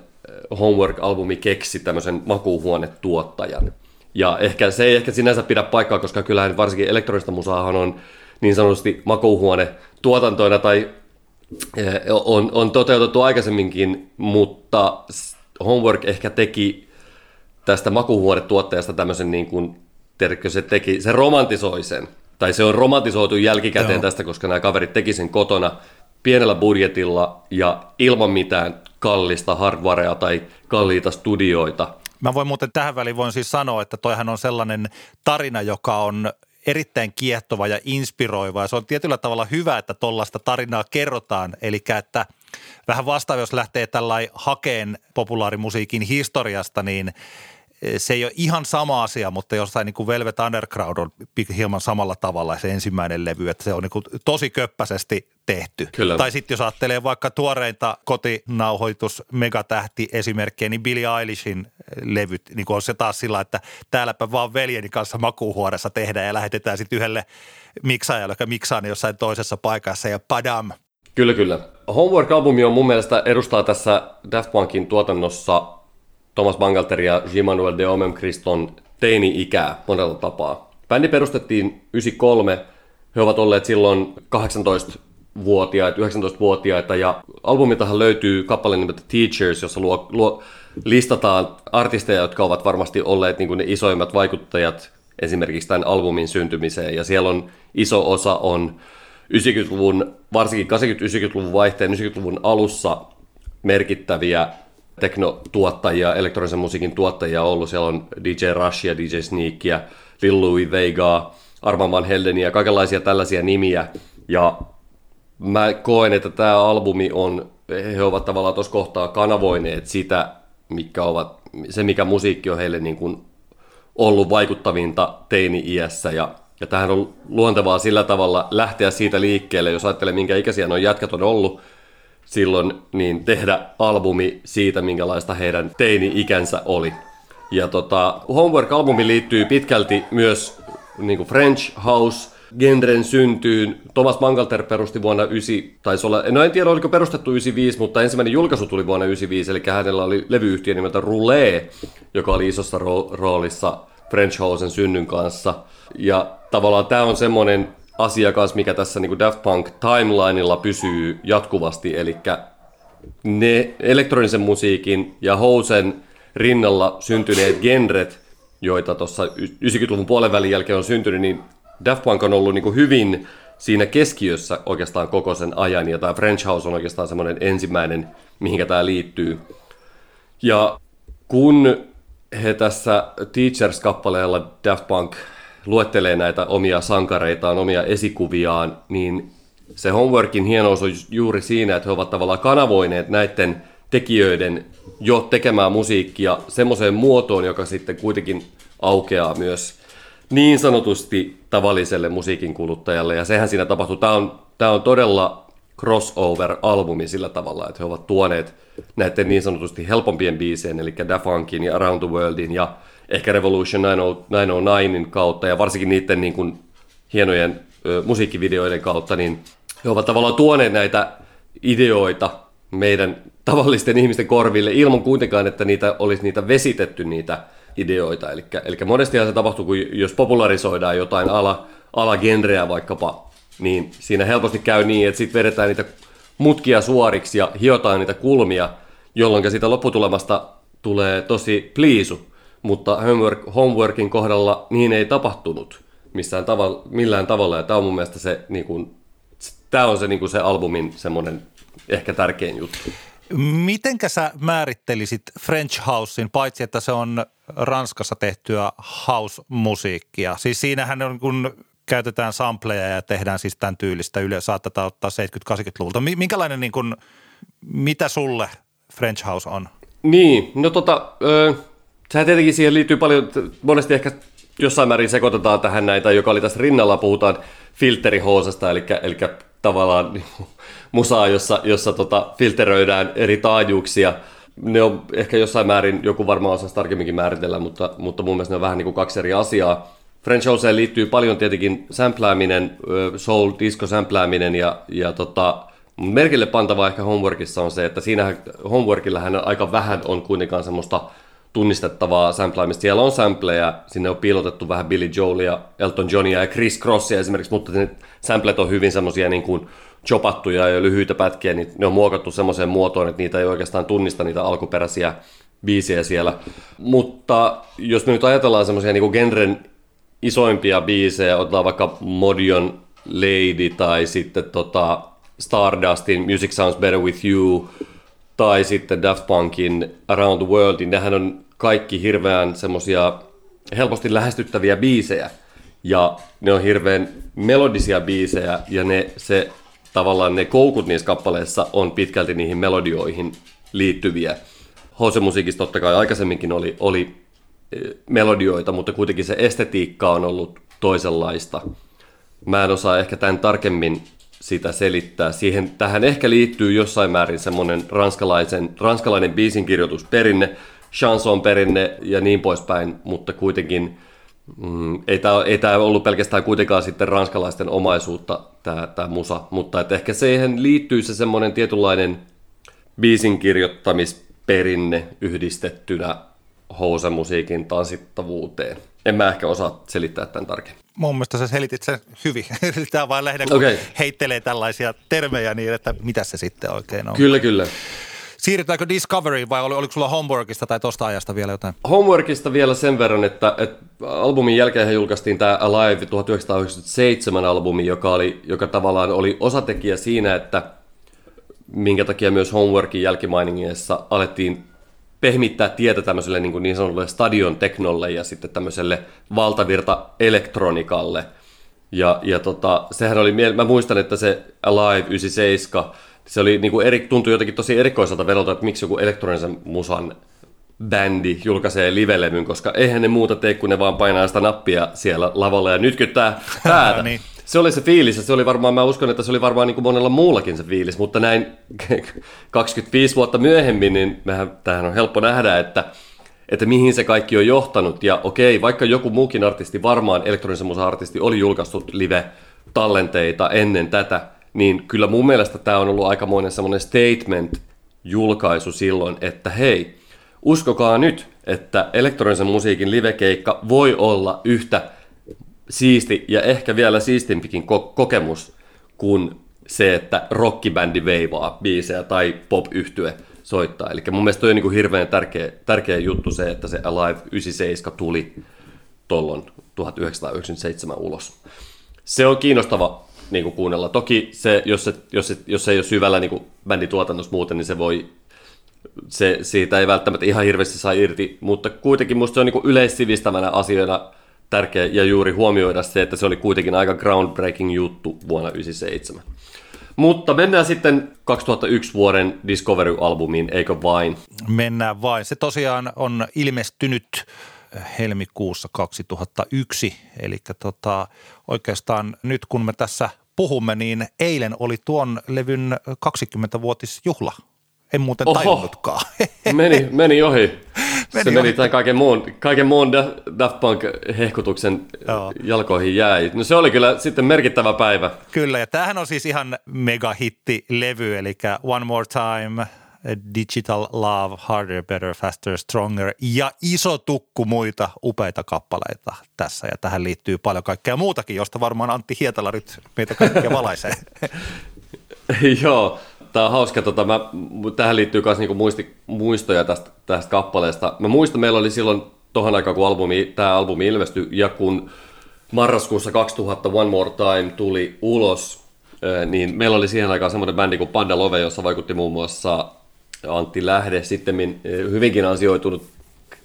Homework-albumi keksi tämmöisen makuuhuonetuottajan. Ja ehkä se ei ehkä sinänsä pidä paikkaa, koska kyllähän varsinkin elektronista musaahan on niin sanotusti makuuhuone tuotantoina tai on, on toteutettu aikaisemminkin, mutta Homework ehkä teki tästä makuuhuonetuottajasta tämmöisen niin kuin, tiedätkö, se, teki, se romantisoi sen. Tai se on romantisoitu jälkikäteen Joo. tästä, koska nämä kaverit teki sen kotona pienellä budjetilla ja ilman mitään kallista hardwarea tai kalliita studioita. Mä voin muuten tähän väliin voin siis sanoa, että toihan on sellainen tarina, joka on erittäin kiehtova ja inspiroiva ja se on tietyllä tavalla hyvä, että tuollaista tarinaa kerrotaan. Eli että vähän vastaava, jos lähtee tällainen hakeen populaarimusiikin historiasta, niin – se ei ole ihan sama asia, mutta jossain niin kuin Velvet Underground on hieman samalla tavalla se ensimmäinen levy, että se on niin kuin tosi köppäisesti tehty. Kyllä. Tai sitten jos ajattelee vaikka tuoreinta kotinauhoitus megatähti esimerkkejä, niin Billie Eilishin levyt, niin on se taas sillä, että täälläpä vaan veljeni kanssa makuuhuoneessa tehdään ja lähetetään sitten yhdelle miksaajalle, joka miksaa ne jossain toisessa paikassa ja padam. Kyllä, kyllä. Homework-albumi on mun mielestä edustaa tässä Daft Punkin tuotannossa Thomas Bangalter ja Jean-Manuel de Omem Christon teini-ikää monella tapaa. Bändi perustettiin 93, he ovat olleet silloin 18-vuotiaita, 19-vuotiaita ja albumitahan löytyy kappale nimeltä Teachers, jossa luo, luo, listataan artisteja, jotka ovat varmasti olleet niin ne isoimmat vaikuttajat esimerkiksi tämän albumin syntymiseen ja siellä on iso osa on 90-luvun, varsinkin 80-90-luvun vaihteen, 90-luvun alussa merkittäviä teknotuottajia, elektronisen musiikin tuottajia ollut. Siellä on DJ Rush ja DJ Sneak ja Lil Louis Vega, Arman Van Helden ja kaikenlaisia tällaisia nimiä. Ja mä koen, että tämä albumi on, he ovat tavallaan tuossa kohtaa kanavoineet sitä, mikä ovat, se mikä musiikki on heille niin kuin ollut vaikuttavinta teini-iässä ja ja tähän on luontevaa sillä tavalla lähteä siitä liikkeelle, jos ajattelee minkä ikäisiä noin jätkät on ollut, silloin niin tehdä albumi siitä, minkälaista heidän teini-ikänsä oli. Ja tota, Homework-albumi liittyy pitkälti myös niin kuin French House genren syntyyn. Thomas Mangalter perusti vuonna 9, taisi olla, no en tiedä oliko perustettu 95, mutta ensimmäinen julkaisu tuli vuonna 95, eli hänellä oli levyyhtiö nimeltä Roulet, joka oli isossa ro- roolissa French Housen synnyn kanssa. Ja tavallaan tämä on semmoinen asiakas, mikä tässä niin kuin Daft Punk timelineilla pysyy jatkuvasti, eli ne elektronisen musiikin ja Housen rinnalla syntyneet genret, joita tuossa 90-luvun puolen välin jälkeen on syntynyt, niin Daft Punk on ollut niin kuin hyvin siinä keskiössä oikeastaan koko sen ajan, ja tämä French House on oikeastaan semmoinen ensimmäinen, mihinkä tämä liittyy. Ja kun he tässä Teachers-kappaleella Daft Punk luettelee näitä omia sankareitaan, omia esikuviaan, niin se homeworkin hienous on juuri siinä, että he ovat tavallaan kanavoineet näiden tekijöiden jo tekemään musiikkia semmoiseen muotoon, joka sitten kuitenkin aukeaa myös niin sanotusti tavalliselle musiikin kuluttajalle. Ja sehän siinä tapahtuu. Tämä on, tämä on todella crossover-albumi sillä tavalla, että he ovat tuoneet näiden niin sanotusti helpompien biiseen, eli Da Funkin ja Around the Worldin ja ehkä Revolution 909 kautta ja varsinkin niiden niin kuin hienojen ö, musiikkivideoiden kautta, niin he ovat tavallaan tuoneet näitä ideoita meidän tavallisten ihmisten korville ilman kuitenkaan, että niitä olisi niitä vesitetty niitä ideoita. Eli, eli monestihan se tapahtuu, kun jos popularisoidaan jotain ala, alagenreä vaikkapa, niin siinä helposti käy niin, että sitten vedetään niitä mutkia suoriksi ja hiotaan niitä kulmia, jolloin siitä lopputulemasta tulee tosi pliisu mutta homework, homeworkin kohdalla niin ei tapahtunut missään tavalla, millään tavalla. Ja tämä on mun mielestä se, niin kuin, tämä on se, niin kuin se albumin semmoinen ehkä tärkein juttu. Mitenkä sä määrittelisit French Housein, paitsi että se on Ranskassa tehtyä house-musiikkia? Siis siinähän on kun käytetään sampleja ja tehdään siis tämän tyylistä yle, saattaa ottaa 70-80-luvulta. Minkälainen, niin kuin, mitä sulle French House on? Niin, no tota, ö, sehän tietenkin siihen liittyy paljon, monesti ehkä jossain määrin sekoitetaan tähän näitä, joka oli tässä rinnalla, puhutaan filterihoosasta, eli, eli tavallaan [LAUGHS] musaa, jossa, jossa tota, filteröidään eri taajuuksia. Ne on ehkä jossain määrin, joku varmaan osaa tarkemminkin määritellä, mutta, mutta mun mielestä ne on vähän niin kuin kaksi eri asiaa. French Houseen liittyy paljon tietenkin sämplääminen, soul, disco sämplääminen ja, ja tota, merkille pantava ehkä homeworkissa on se, että siinä homeworkillähän aika vähän on kuitenkaan semmoista tunnistettavaa samplaamista. Siellä on sampleja, sinne on piilotettu vähän Billy Joelia, Elton Johnia ja Chris Crossia esimerkiksi, mutta ne samplet on hyvin semmoisia niin kuin chopattuja ja lyhyitä pätkiä, niin ne on muokattu semmoiseen muotoon, että niitä ei oikeastaan tunnista niitä alkuperäisiä biisejä siellä. Mutta jos me nyt ajatellaan semmoisia niin genren isoimpia biisejä, otetaan vaikka Modion Lady tai sitten tota Stardustin Music Sounds Better With You tai sitten Daft Punkin Around the World, niin nehän on kaikki hirveän semmosia helposti lähestyttäviä biisejä. Ja ne on hirveän melodisia biisejä ja ne, se, tavallaan ne koukut niissä kappaleissa on pitkälti niihin melodioihin liittyviä. Hose-musiikissa totta kai aikaisemminkin oli, oli e, melodioita, mutta kuitenkin se estetiikka on ollut toisenlaista. Mä en osaa ehkä tämän tarkemmin sitä selittää. Siihen, tähän ehkä liittyy jossain määrin semmoinen ranskalaisen, ranskalainen biisinkirjoitusperinne, chanson perinne ja niin poispäin, mutta kuitenkin mm, ei tämä ei tää ollut pelkästään kuitenkaan sitten ranskalaisten omaisuutta tämä, tämä musa, mutta että ehkä siihen liittyy se semmoinen tietynlainen biisinkirjoittamisperinne yhdistettynä housemusiikin tanssittavuuteen. En mä ehkä osaa selittää tämän tarkemmin mun mielestä sä selitit sen hyvin. [LAUGHS] Tämä vain lähinnä, kun okay. heittelee tällaisia termejä niin, että mitä se sitten oikein on. Kyllä, kyllä. Siirrytäänkö Discoveryin vai oliko sulla Homeworkista tai tosta ajasta vielä jotain? Homeworkista vielä sen verran, että, että albumin jälkeen julkaistiin tämä Alive 1997 albumi, joka, oli, joka tavallaan oli osatekijä siinä, että minkä takia myös Homeworkin jälkimainingeissa alettiin pehmittää tietä tämmöiselle niin, niin sanotulle stadion teknolle ja sitten tämmöiselle valtavirta elektronikalle. Ja, ja tota, sehän oli, mä muistan, että se Alive 97, se oli niin kuin eri, tuntui jotenkin tosi erikoiselta vedolta, että miksi joku elektronisen musan bändi julkaisee livelevyn, koska eihän ne muuta tee, kun ne vaan painaa sitä nappia siellä lavalla ja nytkyttää päätä. [LAUGHS] niin se oli se fiilis, ja se oli varmaan, mä uskon, että se oli varmaan niin kuin monella muullakin se fiilis, mutta näin [LAUGHS] 25 vuotta myöhemmin, niin mehän, tähän on helppo nähdä, että, että mihin se kaikki on johtanut, ja okei, vaikka joku muukin artisti, varmaan elektronisen musa-artisti oli julkaissut live-tallenteita ennen tätä, niin kyllä mun mielestä tämä on ollut aikamoinen semmoinen statement-julkaisu silloin, että hei, uskokaa nyt, että elektronisen musiikin livekeikka voi olla yhtä siisti ja ehkä vielä siistimpikin ko- kokemus kuin se, että rockibändi veivaa biisejä tai pop-yhtye soittaa. Eli mun mielestä toi on niin kuin hirveän tärkeä, tärkeä juttu se, että se Alive 97 tuli tuolloin 1997 ulos. Se on kiinnostava niin kuin kuunnella. Toki se, jos, se, jos, se, jos se ei ole syvällä niin bändituotannossa muuten, niin se voi se, siitä ei välttämättä ihan hirveästi saa irti, mutta kuitenkin musta se on niin kuin yleissivistävänä asiana tärkeä ja juuri huomioida se, että se oli kuitenkin aika groundbreaking juttu vuonna 1997. Mutta mennään sitten 2001 vuoden Discovery-albumiin, eikö vain? Mennään vain. Se tosiaan on ilmestynyt helmikuussa 2001, eli tota, oikeastaan nyt kun me tässä puhumme, niin eilen oli tuon levyn 20-vuotisjuhla en muuten Oho. tajunnutkaan. [LAUGHS] Meni, meni ohi. Meni se meni tämän kaiken muun, kaiken muun Daft Punk-hehkutuksen jalkoihin jäi. No se oli kyllä sitten merkittävä päivä. Kyllä, ja tämähän on siis ihan megahitti-levy, eli One More Time, Digital Love, Harder, Better, Faster, Stronger ja iso tukku muita upeita kappaleita tässä. Ja tähän liittyy paljon kaikkea muutakin, josta varmaan Antti Hietala nyt meitä kaikkia valaisee. [LAUGHS] Joo, Tämä on hauska, tota, mä, tähän liittyy myös niinku muisti, muistoja tästä, tästä kappaleesta. Mä muistan, meillä oli silloin tohon aikaan, kun albumi, tämä albumi ilmestyi, ja kun marraskuussa 2000 One More Time tuli ulos, niin meillä oli siihen aikaan semmoinen bändi kuin Panda Love, jossa vaikutti muun muassa Antti Lähde, sitten hyvinkin ansioitunut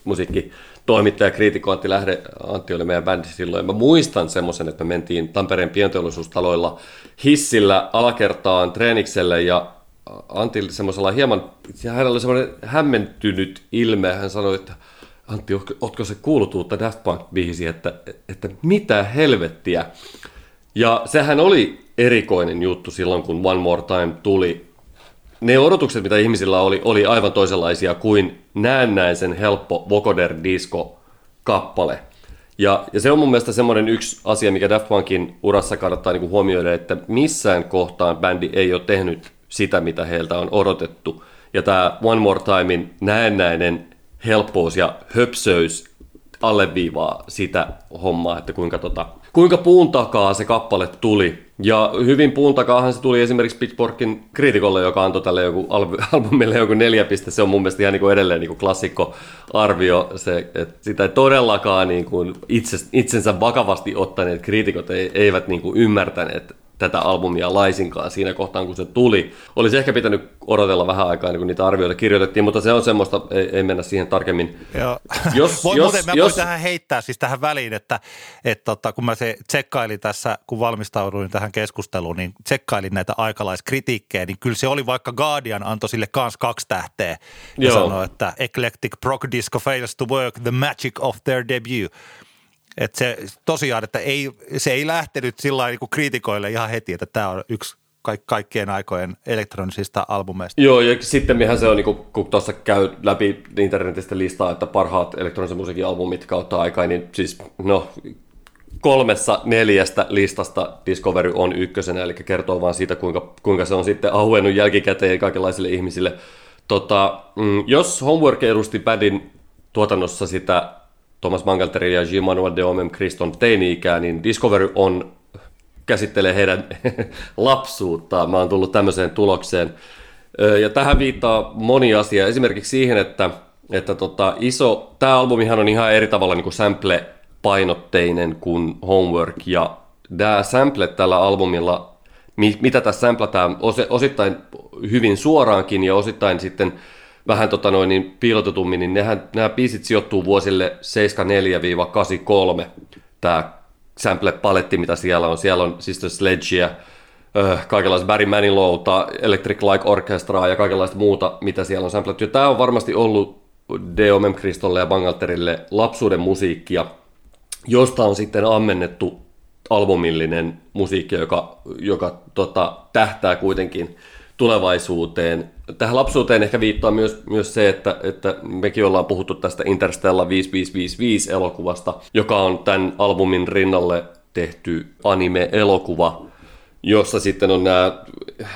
musiikki toimittaja, kriitikko Antti Lähde, Antti oli meidän bändi silloin. Mä muistan semmoisen, että me mentiin Tampereen pienteollisuustaloilla hissillä alakertaan treenikselle ja Antti semmoisella hieman, hänellä oli semmoinen hämmentynyt ilme. Hän sanoi, että Antti, ootko se kuullut uutta Daft Punk-biisi, että, että mitä helvettiä. Ja sehän oli erikoinen juttu silloin, kun One More Time tuli. Ne odotukset, mitä ihmisillä oli, oli aivan toisenlaisia kuin näennäisen helppo Vocoder Disco-kappale. Ja, ja se on mun mielestä semmoinen yksi asia, mikä Daft Punkin urassa kannattaa niin kuin huomioida, että missään kohtaan bändi ei ole tehnyt sitä, mitä heiltä on odotettu. Ja tämä One More Timein näennäinen helppous ja höpsöys alleviivaa sitä hommaa, että kuinka, tota, kuinka puun takaa se kappale tuli. Ja hyvin puun takaahan se tuli esimerkiksi Pitchforkin kriitikolle, joka antoi tälle joku [LAUGHS] albumille joku neljä piste. Se on mun mielestä ihan niin kuin edelleen niin kuin klassikko-arvio. Se, että sitä ei todellakaan niin kuin itse, itsensä vakavasti ottaneet kriitikot ei, eivät niin kuin ymmärtäneet tätä albumia laisinkaan siinä kohtaan, kun se tuli. Olisi ehkä pitänyt odotella vähän aikaa, niin kun niitä arvioita kirjoitettiin, mutta se on semmoista, ei, ei mennä siihen tarkemmin. Joo. [LAUGHS] Jos, Voi, jos, muuten, mä jos... voin tähän heittää siis tähän väliin, että, että tota, kun mä se tsekkailin tässä, kun valmistauduin tähän keskusteluun, niin tsekkailin näitä aikalaiskritiikkejä, niin kyllä se oli vaikka Guardian antoi sille kans kaksi tähteä ja Joo. sanoi, että Eclectic Prog Disco fails to work the magic of their debut. Että se tosiaan, että ei, se ei lähtenyt sillä niin kuin kriitikoille ihan heti, että tämä on yksi kaikkien aikojen elektronisista albumeista. Joo, ja sitten mihän se on, niin kun tuossa käy läpi internetistä listaa, että parhaat elektronisen musiikin albumit kautta aikaa, niin siis no kolmessa neljästä listasta Discovery on ykkösenä, eli kertoo vaan siitä, kuinka, kuinka se on sitten auennut jälkikäteen kaikenlaisille ihmisille. Tota, mm, jos Homework edusti Badin tuotannossa sitä Thomas Mangalteri ja Jean-Manuel de Omem Kriston teini-ikää, niin Discovery on käsittelee heidän [LAUGHS] lapsuuttaan. Mä oon tullut tämmöiseen tulokseen. Ja tähän viittaa moni asia. Esimerkiksi siihen, että, että tota, iso, tämä albumihan on ihan eri tavalla niin kuin sample-painotteinen kuin Homework. Ja tämä sample tällä albumilla, mitä tässä sampletaan, osittain hyvin suoraankin ja osittain sitten – vähän tota noin, niin piilotetummin, niin nehän, nämä biisit sijoittuu vuosille 74-83. Tämä sample-paletti, mitä siellä on. Siellä on Sister Sledgeä, kaikenlaista Barry Manilowta, Electric Like Orchestraa ja kaikenlaista muuta, mitä siellä on samplettu. Tämä on varmasti ollut D.O.M. Kristolle ja Bangalterille lapsuuden musiikkia, josta on sitten ammennettu albumillinen musiikki, joka, joka tota, tähtää kuitenkin tulevaisuuteen. Tähän lapsuuteen ehkä viittaa myös, myös se, että, että mekin ollaan puhuttu tästä Interstellar 5555 elokuvasta, joka on tämän albumin rinnalle tehty anime-elokuva, jossa sitten on nämä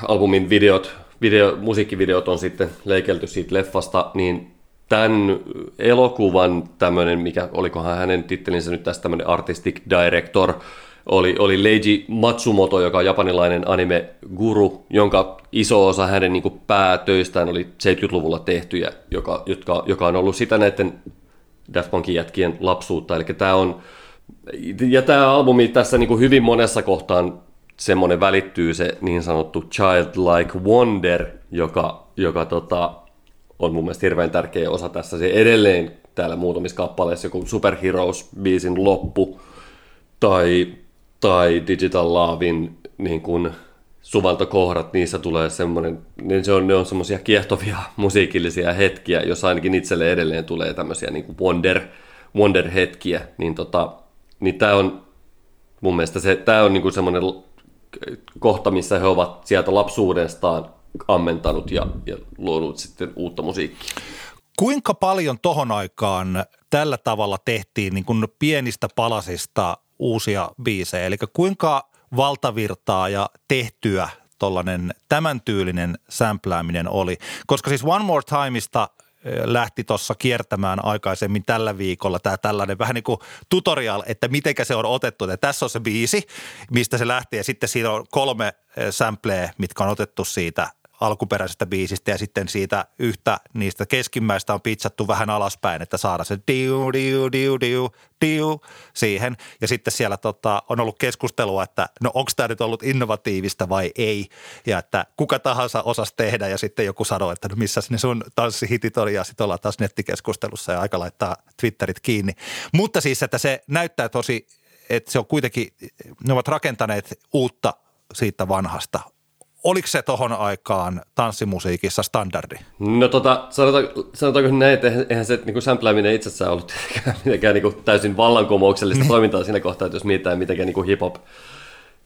albumin videot, video, musiikkivideot on sitten leikelty siitä leffasta, niin tämän elokuvan tämmöinen, mikä olikohan hänen tittelinsä nyt tästä tämmöinen artistic director, oli, oli Leiji Matsumoto, joka on japanilainen anime-guru, jonka iso osa hänen niin kuin, päätöistään oli 70-luvulla tehtyjä, joka, jotka, joka on ollut sitä näiden Daft Punkin jätkien lapsuutta. Eli tämä on, ja tämä albumi tässä niin kuin hyvin monessa kohtaan semmoinen välittyy se niin sanottu childlike wonder, joka, joka tota, on mun mielestä hirveän tärkeä osa tässä. Se edelleen täällä muutamissa kappaleissa joku Superheroes-biisin loppu tai tai Digital Lavin niin kuin suvaltokohdat, niissä tulee semmoinen, niin se on, ne on semmoisia kiehtovia [LAUGHS] musiikillisia hetkiä, jos ainakin itselle edelleen tulee tämmöisiä niin kuin wonder, wonder-hetkiä, niin, tota, niin tämä on mun mielestä se, tämä on niin kuin semmoinen kohta, missä he ovat sieltä lapsuudestaan ammentanut ja, ja luonut sitten uutta musiikkia. Kuinka paljon tohon aikaan tällä tavalla tehtiin niin kuin pienistä palasista uusia biisejä. Eli kuinka valtavirtaa ja tehtyä tuollainen tämän tyylinen sämplääminen oli. Koska siis One More Timeista eh, lähti tuossa kiertämään aikaisemmin tällä viikolla tämä tällainen vähän niin kuin tutorial, että miten se on otettu. Ja tässä on se biisi, mistä se lähti ja sitten siinä on kolme eh, sampleä, mitkä on otettu siitä alkuperäisestä biisistä ja sitten siitä yhtä niistä keskimmäistä on pizzattu vähän alaspäin, että saada se diu, diu, diu, diu, diu siihen. Ja sitten siellä tota, on ollut keskustelua, että no onko tämä nyt ollut innovatiivista vai ei ja että kuka tahansa osas tehdä ja sitten joku sanoi, että no missä ne sun tanssihitit oli ja sitten ollaan taas nettikeskustelussa ja aika laittaa Twitterit kiinni. Mutta siis, että se näyttää tosi, että se on kuitenkin, ne ovat rakentaneet uutta siitä vanhasta oliko se tohon aikaan tanssimusiikissa standardi? No tota, sanotaanko, sanotaanko näin, että eihän se niin sämplääminen itsessään ollut [LAUGHS] mitenkään niin täysin vallankumouksellista toimintaa siinä kohtaa, että jos mietitään mitenkään niin hip-hop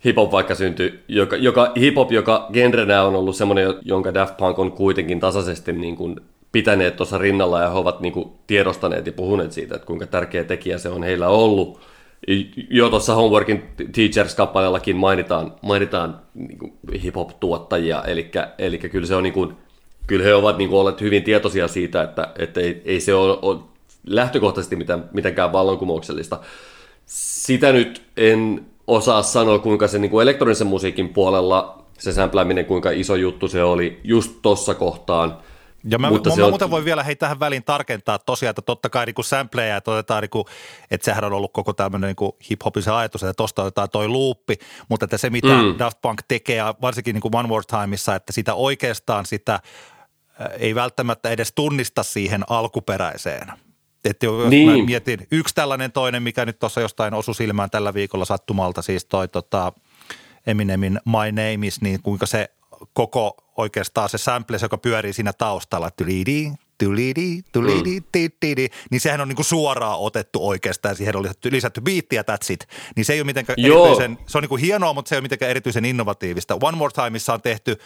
hip-hop vaikka syntyi, joka, joka hip-hop, joka genrenä on ollut semmoinen, jonka Daft Punk on kuitenkin tasaisesti niin kuin pitäneet tuossa rinnalla ja he ovat niin kuin tiedostaneet ja puhuneet siitä, että kuinka tärkeä tekijä se on heillä ollut. Jo tuossa Homeworkin Teachers-kappaleellakin mainitaan, mainitaan niin hip-hop-tuottajia, eli, eli kyllä se on niin kuin, kyllä he ovat niin kuin olleet hyvin tietoisia siitä, että, että ei, ei se ole, ole lähtökohtaisesti mitään, mitenkään vallankumouksellista. Sitä nyt en osaa sanoa, kuinka se niin kuin elektronisen musiikin puolella se sämplääminen, kuinka iso juttu se oli just tuossa kohtaan. Ja mä, Mutta mä, mä on... muuten voin vielä hei tähän väliin tarkentaa tosiaan, että totta kai niin sampleja otetaan, niin kuin, että sehän on ollut koko tämmöinen niin hip-hopin se ajatus, että tosta otetaan toi luuppi, mutta että se mitä mm. Daft Punk tekee, varsinkin niin kuin One More Timeissa, että sitä oikeastaan sitä äh, ei välttämättä edes tunnista siihen alkuperäiseen – että jos niin. mä mietin, yksi tällainen toinen, mikä nyt tuossa jostain osu silmään tällä viikolla sattumalta, siis toi tota, Eminemin My Name is, niin kuinka se koko oikeastaan se sample, joka pyörii siinä taustalla, tylidi, tylidi, tylidi, mm. niin sehän on niinku suoraan otettu oikeastaan, siihen on lisätty, lisätty biittiä, that's it. Niin se ei ole mitenkään Joo. erityisen, se on niinku hienoa, mutta se ei ole mitenkään erityisen innovatiivista. One More Timeissa on tehty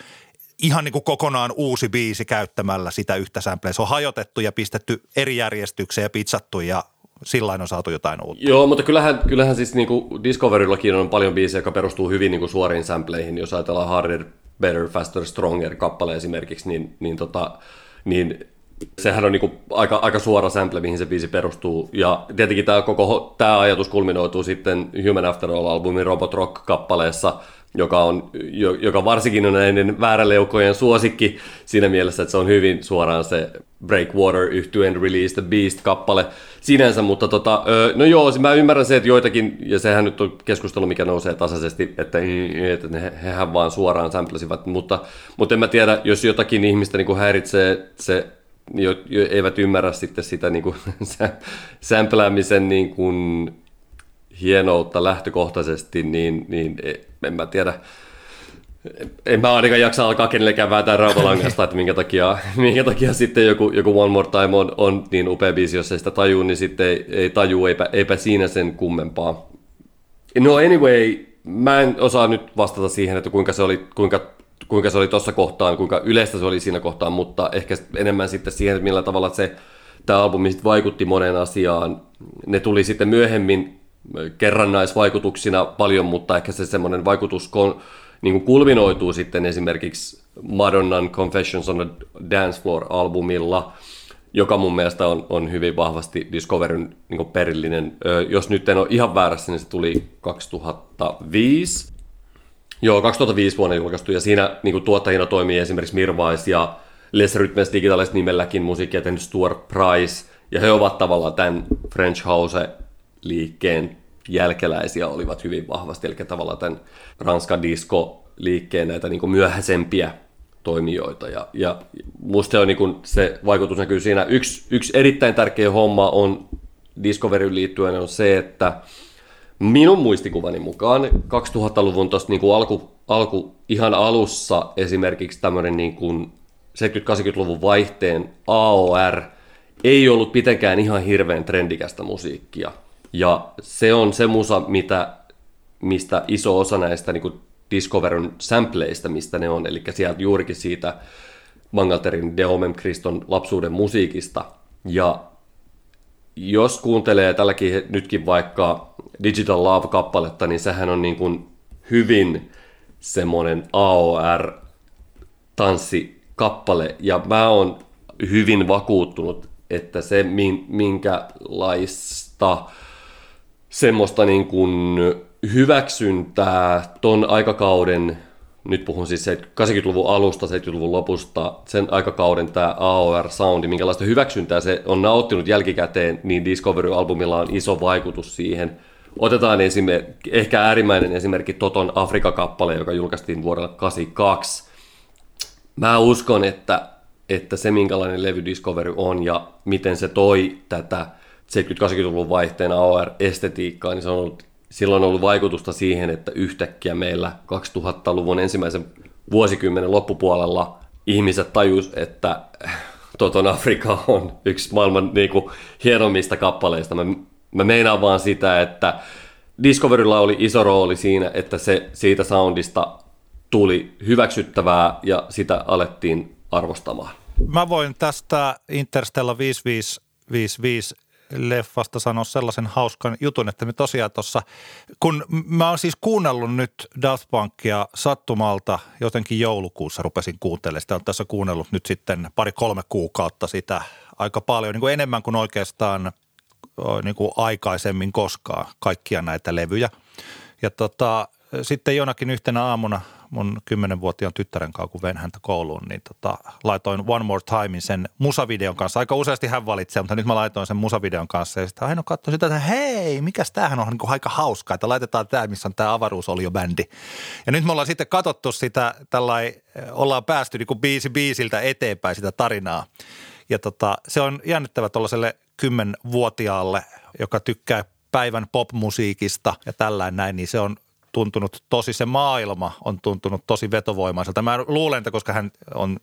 ihan niin kuin kokonaan uusi biisi käyttämällä sitä yhtä sampleä. Se on hajotettu ja pistetty eri järjestykseen ja pizzattu ja sillä on saatu jotain uutta. Joo, mutta kyllähän, kyllähän siis niin kuin Discoveryllakin on paljon biisejä, jotka perustuu hyvin niin kuin suoriin sampleihin. Jos ajatellaan Harder, Better, Faster, Stronger kappale esimerkiksi, niin, niin, tota, niin sehän on niin kuin aika, aika suora sample, mihin se biisi perustuu. Ja tietenkin tämä koko tämä ajatus kulminoituu sitten Human After All-albumin Robot Rock-kappaleessa – joka, on, joka varsinkin on näiden vääräleukojen suosikki siinä mielessä, että se on hyvin suoraan se Breakwater yhtyen Release the Beast-kappale sinänsä, mutta tota, no joo, mä ymmärrän se, että joitakin, ja sehän nyt on keskustelu, mikä nousee tasaisesti, että, että ne, hehän vaan suoraan samplesivat, mutta, mutta en mä tiedä, jos jotakin ihmistä niin häiritsee se jo, jo, eivät ymmärrä sitten sitä [LAUGHS] niin kuin, sämpläämisen niin kuin, hienoutta lähtökohtaisesti, niin, niin e, en mä tiedä, en mä ainakaan jaksa alkaa kenellekään vääntää rautalangasta, että minkä takia, [LAUGHS] minkä takia sitten joku, joku One More Time on, on niin upea biisi, jos ei sitä tajuu, niin sitten ei, ei taju, eipä, eipä siinä sen kummempaa. No anyway, mä en osaa nyt vastata siihen, että kuinka se oli, kuinka, kuinka se oli tuossa kohtaan, kuinka yleistä se oli siinä kohtaan, mutta ehkä enemmän sitten siihen, millä tavalla se, tämä albumi vaikutti moneen asiaan. Ne tuli sitten myöhemmin kerrannaisvaikutuksina paljon, mutta ehkä se semmoinen vaikutus kon, niin kuin kulminoituu sitten esimerkiksi Madonnan Confessions on a Dance Floor-albumilla, joka mun mielestä on, on hyvin vahvasti Discoveryn niin perillinen. Jos nyt en ole ihan väärässä, niin se tuli 2005. Joo, 2005 vuonna julkaistu, ja siinä niin kuin tuottajina toimii esimerkiksi Mirvais ja Les Rhythmes Digitalis nimelläkin musiikkia tehnyt Stuart Price, ja he ovat tavallaan tämän French House liikkeen jälkeläisiä olivat hyvin vahvasti, eli tavallaan tämän Ranska Disco liikkeen näitä niin kuin myöhäisempiä toimijoita. Ja, ja musta on niin kuin se vaikutus näkyy siinä. Yksi, yksi erittäin tärkeä homma on Discoveryn liittyen on se, että minun muistikuvani mukaan 2000-luvun tuosta niin alku, alku, ihan alussa esimerkiksi tämmöinen niin kuin 70-80-luvun vaihteen AOR ei ollut mitenkään ihan hirveän trendikästä musiikkia. Ja se on se musa, mitä, mistä iso osa näistä niin Discoverin sampleista, mistä ne on, eli sieltä juurikin siitä Mangalterin De Homem Kriston lapsuuden musiikista. Ja jos kuuntelee tälläkin nytkin vaikka Digital Love-kappaletta, niin sehän on niin kuin hyvin semmoinen AOR-tanssikappale, ja mä oon hyvin vakuuttunut, että se minkälaista semmoista niin kuin hyväksyntää ton aikakauden, nyt puhun siis 80-luvun alusta, 70-luvun lopusta, sen aikakauden tämä AOR-soundi, minkälaista hyväksyntää se on nauttinut jälkikäteen, niin Discovery-albumilla on iso vaikutus siihen. Otetaan esimerkki, ehkä äärimmäinen esimerkki Toton Afrika-kappale, joka julkaistiin vuodella 82. Mä uskon, että, että se minkälainen levy Discovery on ja miten se toi tätä 70-80-luvun vaihteen AOR-estetiikkaa, niin se on ollut, silloin on ollut vaikutusta siihen, että yhtäkkiä meillä 2000-luvun ensimmäisen vuosikymmenen loppupuolella ihmiset tajus, että Toton Afrika on yksi maailman niin kuin, hienommista kappaleista. Mä, mä meinaan vaan sitä, että Discoverylla oli iso rooli siinä, että se siitä soundista tuli hyväksyttävää ja sitä alettiin arvostamaan. Mä voin tästä Interstellar 5555 leffasta sanoa sellaisen hauskan jutun, että me tosiaan tuossa, kun mä oon siis kuunnellut nyt Daft Punkia sattumalta jotenkin joulukuussa rupesin kuuntelemaan. Sitä on tässä kuunnellut nyt sitten pari-kolme kuukautta sitä aika paljon, niin kuin enemmän kuin oikeastaan niin kuin aikaisemmin koskaan kaikkia näitä levyjä. Ja tota, sitten jonakin yhtenä aamuna mun kymmenenvuotiaan tyttären kanssa, kun vein häntä kouluun, niin tota, laitoin One More Timein sen musavideon kanssa. Aika useasti hän valitsee, mutta nyt mä laitoin sen musavideon kanssa ja sitten aina katsoin sitä, että hei, mikäs tämähän on niin aika hauskaa, että laitetaan tämä, missä on tämä avaruusolio-bändi. Ja nyt me ollaan sitten katsottu sitä, tällai, ollaan päästy niin kuin biisi biisiltä eteenpäin sitä tarinaa. Ja tota, se on jännittävä tuollaiselle kymmenvuotiaalle, joka tykkää päivän popmusiikista ja tällainen näin, niin se on tuntunut tosi, se maailma on tuntunut tosi vetovoimaiselta. Mä luulen, että koska hän on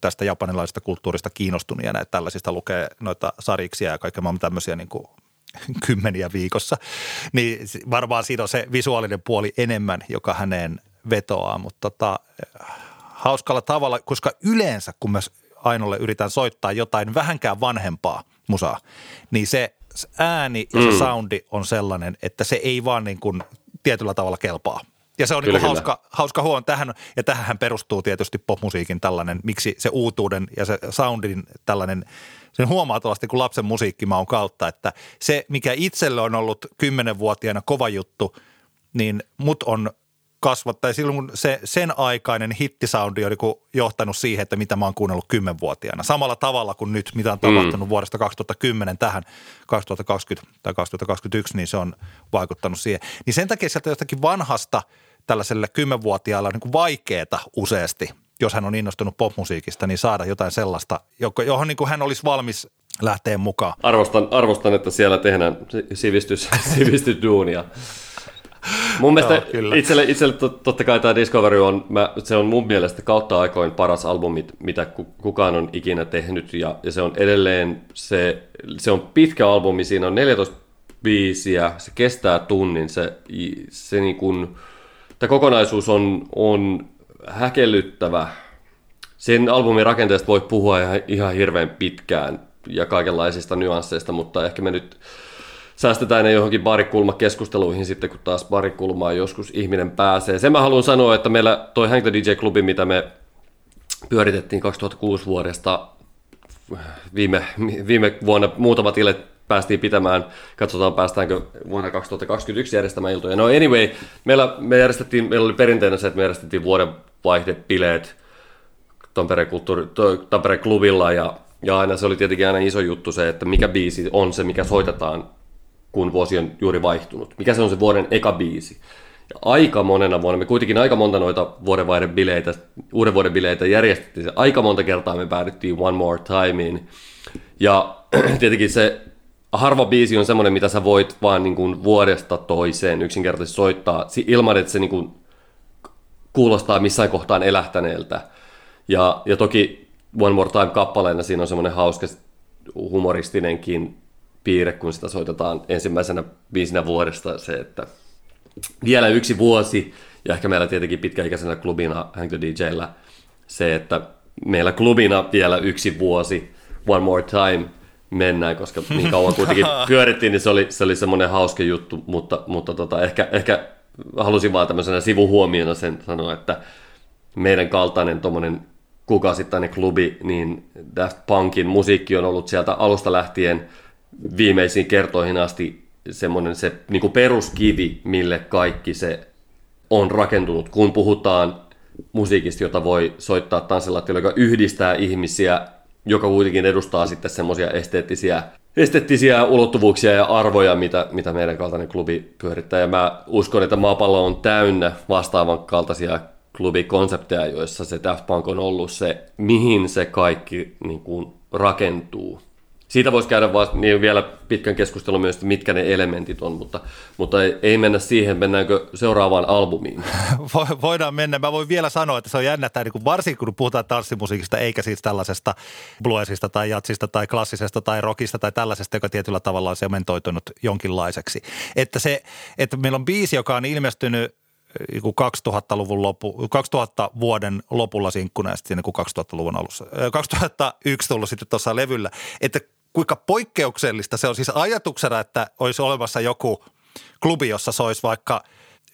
tästä japanilaisesta kulttuurista kiinnostunut ja näitä tällaisista lukee noita sariksia ja kaikkea maailman tämmöisiä niin kuin [LAUGHS] kymmeniä viikossa, niin varmaan siinä on se visuaalinen puoli enemmän, joka häneen vetoaa, mutta tota, hauskalla tavalla, koska yleensä kun mä Ainolle yritän soittaa jotain vähänkään vanhempaa musaa, niin se ääni ja se mm. soundi on sellainen, että se ei vaan niin kuin tietyllä tavalla kelpaa. Ja se on kyllä, niin hauska, hauska huon tähän, ja tähän perustuu tietysti popmusiikin tällainen, miksi se uutuuden ja se soundin tällainen, sen huomaa tuollaisesti kun lapsen musiikkimaun kautta, että se, mikä itselle on ollut kymmenenvuotiaana kova juttu, niin mut on kasvattaa. Ja silloin se, sen aikainen hittisoundi on niin johtanut siihen, että mitä mä oon kuunnellut kymmenvuotiaana. Samalla tavalla kuin nyt, mitä on tapahtunut mm. vuodesta 2010 tähän 2020 tai 2021, niin se on vaikuttanut siihen. Niin sen takia sieltä jostakin vanhasta tällaiselle kymmenvuotiaalle on niin vaikeeta useasti, jos hän on innostunut popmusiikista, niin saada jotain sellaista, johon niin kuin hän olisi valmis lähteen mukaan. Arvostan, arvostan, että siellä tehdään sivistys, [LAUGHS] sivistysduunia. Mun mielestä Joo, itselle, itselle totta kai tämä Discovery on, mä, se on mun mielestä kautta aikoin paras albumi, mitä kukaan on ikinä tehnyt, ja, ja se on edelleen, se, se on pitkä albumi, siinä on 14 biisiä, se kestää tunnin, se, se niin kuin, tämä kokonaisuus on, on häkellyttävä. Sen albumin rakenteesta voi puhua ihan, ihan hirveän pitkään ja kaikenlaisista nyansseista, mutta ehkä me nyt säästetään ne johonkin barikulmakeskusteluihin sitten, kun taas barikulmaan joskus ihminen pääsee. Sen mä haluan sanoa, että meillä toi Hank the DJ-klubi, mitä me pyöritettiin 2006 vuodesta, viime, viime vuonna muutamat illet päästiin pitämään, katsotaan päästäänkö vuonna 2021 järjestämään iltoja. No anyway, meillä, me järjestettiin, meillä oli perinteinen se, että me järjestettiin vuodenvaihdepileet Tampereen, kulttuuri, Tampereen klubilla ja, ja aina se oli tietenkin aina iso juttu se, että mikä biisi on se, mikä soitetaan kun vuosi on juuri vaihtunut. Mikä se on se vuoden eka biisi? Ja aika monena vuonna, me kuitenkin aika monta noita bileitä, uuden vuoden bileitä järjestettiin. Aika monta kertaa me päädyttiin One More Timeen. Ja [CLEARS THROAT] tietenkin se harva biisi on semmoinen, mitä sä voit vaan niin kuin vuodesta toiseen yksinkertaisesti soittaa ilman, että se niin kuin kuulostaa missään kohtaan elähtäneeltä. Ja, ja toki One More Time kappaleena siinä on semmoinen hauska humoristinenkin piirre, kun sitä soitetaan ensimmäisenä biisinä vuodesta, se, että vielä yksi vuosi, ja ehkä meillä tietenkin pitkäikäisenä klubina Hank the DJllä, se, että meillä klubina vielä yksi vuosi, one more time, mennään, koska niin kauan kuitenkin [LAUGHS] pyörittiin, niin se oli, se oli semmoinen hauska juttu, mutta, mutta tota, ehkä, ehkä halusin vaan tämmöisenä sivuhuomiona sen sanoa, että meidän kaltainen tuommoinen kuukausittainen klubi, niin Daft Punkin musiikki on ollut sieltä alusta lähtien – viimeisiin kertoihin asti semmoinen se niin kuin peruskivi, mille kaikki se on rakentunut, kun puhutaan musiikista, jota voi soittaa tanssilattialla, joka yhdistää ihmisiä, joka kuitenkin edustaa sitten semmoisia esteettisiä, esteettisiä ulottuvuuksia ja arvoja, mitä, mitä meidän kaltainen klubi pyörittää. Ja mä uskon, että maapallo on täynnä vastaavan kaltaisia klubikonsepteja, joissa se Daft Punk on ollut se, mihin se kaikki niin kuin, rakentuu Siitä voisi käydä vaan niin vielä pitkän keskustelun myös, että mitkä ne elementit on, mutta, mutta ei, ei mennä siihen, mennäänkö seuraavaan albumiin. [LAUGHS] Voidaan mennä. Mä voin vielä sanoa, että se on jännä, että niin varsinkin kun puhutaan tanssimusiikista, eikä siis tällaisesta bluesista tai jatsista tai klassisesta tai rockista tai tällaisesta, joka tietyllä tavalla on sementoitunut jonkinlaiseksi. Että, se, että meillä on biisi, joka on ilmestynyt 2000-luvun lopu, 2000 vuoden lopulla sinkkuna ja sitten 2000-luvun alussa. 2001 tullut sitten tuossa levyllä, että kuinka poikkeuksellista se on siis ajatuksena, että olisi olemassa joku klubi, jossa se olisi vaikka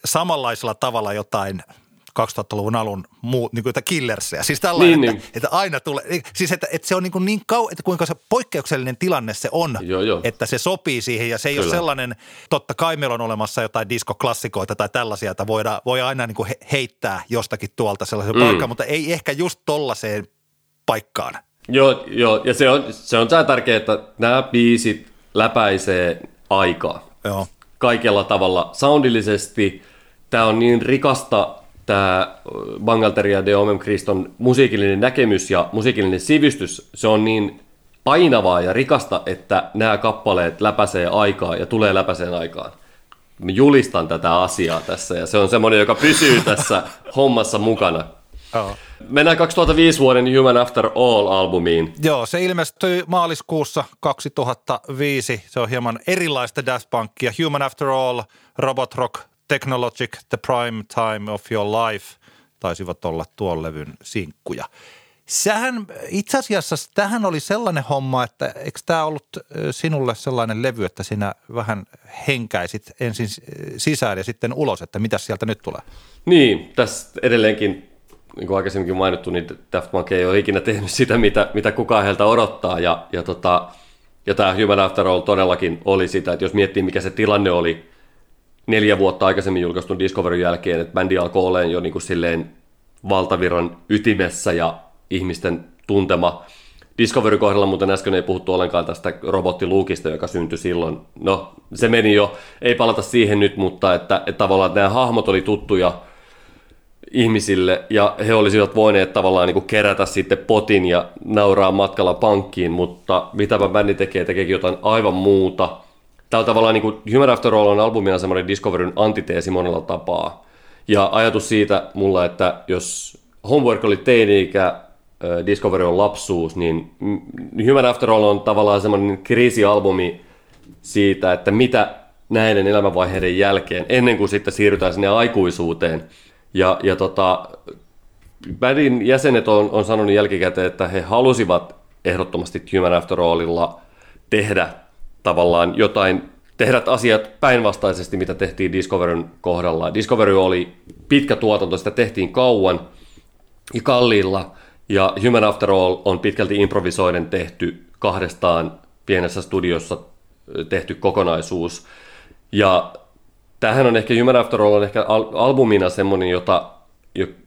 samanlaisella tavalla jotain – 2000-luvun alun muu, niin kuin killersia. Siis tällainen, niin, että, niin. että, aina tulee, siis että, että se on niin, kuin niin kau, että kuinka se poikkeuksellinen tilanne se on, joo, joo. että se sopii siihen ja se ei Kyllä. ole sellainen, totta kai meillä on olemassa jotain diskoklassikoita tai tällaisia, että voidaan, voi aina niin kuin heittää jostakin tuolta sellaisen mm. paikkaan, mutta ei ehkä just tollaiseen paikkaan. Joo, joo, ja se on, se on tärkeää, että nämä biisit läpäisee aikaa. Joo. Kaikella tavalla. Soundillisesti tämä on niin rikasta tämä Bangalteria de Omem Christon musiikillinen näkemys ja musiikillinen sivistys, se on niin painavaa ja rikasta, että nämä kappaleet läpäisee aikaa ja tulee läpäiseen aikaan. Mä julistan tätä asiaa tässä ja se on semmoinen, joka pysyy tässä [LAUGHS] hommassa mukana. Oh. Mennään 2005 vuoden Human After All-albumiin. Joo, se ilmestyi maaliskuussa 2005. Se on hieman erilaista Daft Punkia. Human After All, Robot Rock Technologic, The Prime Time of Your Life taisivat olla tuon levyn sinkkuja. Sähän itse asiassa tähän oli sellainen homma, että eikö tämä ollut sinulle sellainen levy, että sinä vähän henkäisit ensin sisään ja sitten ulos, että mitä sieltä nyt tulee? Niin, tässä edelleenkin, niin kuin aikaisemminkin mainittu, niin Daft Punk ei ole ikinä tehnyt sitä, mitä, mitä kukaan heiltä odottaa ja, ja, tota, ja tämä Human After All todellakin oli sitä, että jos miettii mikä se tilanne oli neljä vuotta aikaisemmin julkaistun Discovery jälkeen, että bändi alkoi olemaan jo niin kuin silleen valtaviran ytimessä ja ihmisten tuntema. Discovery kohdalla muuten äsken ei puhuttu ollenkaan tästä robottiluukista, joka syntyi silloin. No, se meni jo, ei palata siihen nyt, mutta että, että tavallaan nämä hahmot oli tuttuja ihmisille ja he olisivat voineet tavallaan niin kuin kerätä sitten potin ja nauraa matkalla pankkiin, mutta mitäpä bändi tekee, tekeekin jotain aivan muuta – Tämä on tavallaan niin kuin Human After All on albumina semmoinen Discoveryn antiteesi monella tapaa. Ja ajatus siitä mulla, että jos Homework oli teini-ikä, Discovery on lapsuus, niin Human After All on tavallaan semmoinen kriisialbumi siitä, että mitä näiden elämänvaiheiden jälkeen, ennen kuin sitten siirrytään sinne aikuisuuteen. Ja, ja tota, Badin jäsenet on, on sanonut jälkikäteen, että he halusivat ehdottomasti Human After Allilla tehdä tavallaan jotain, tehdä asiat päinvastaisesti, mitä tehtiin Discoveryn kohdalla. Discovery oli pitkä tuotanto, sitä tehtiin kauan ja kalliilla, ja Human After All on pitkälti improvisoiden tehty kahdestaan pienessä studiossa tehty kokonaisuus. Ja tämähän on ehkä, Human After All on ehkä albumina semmoinen, jota,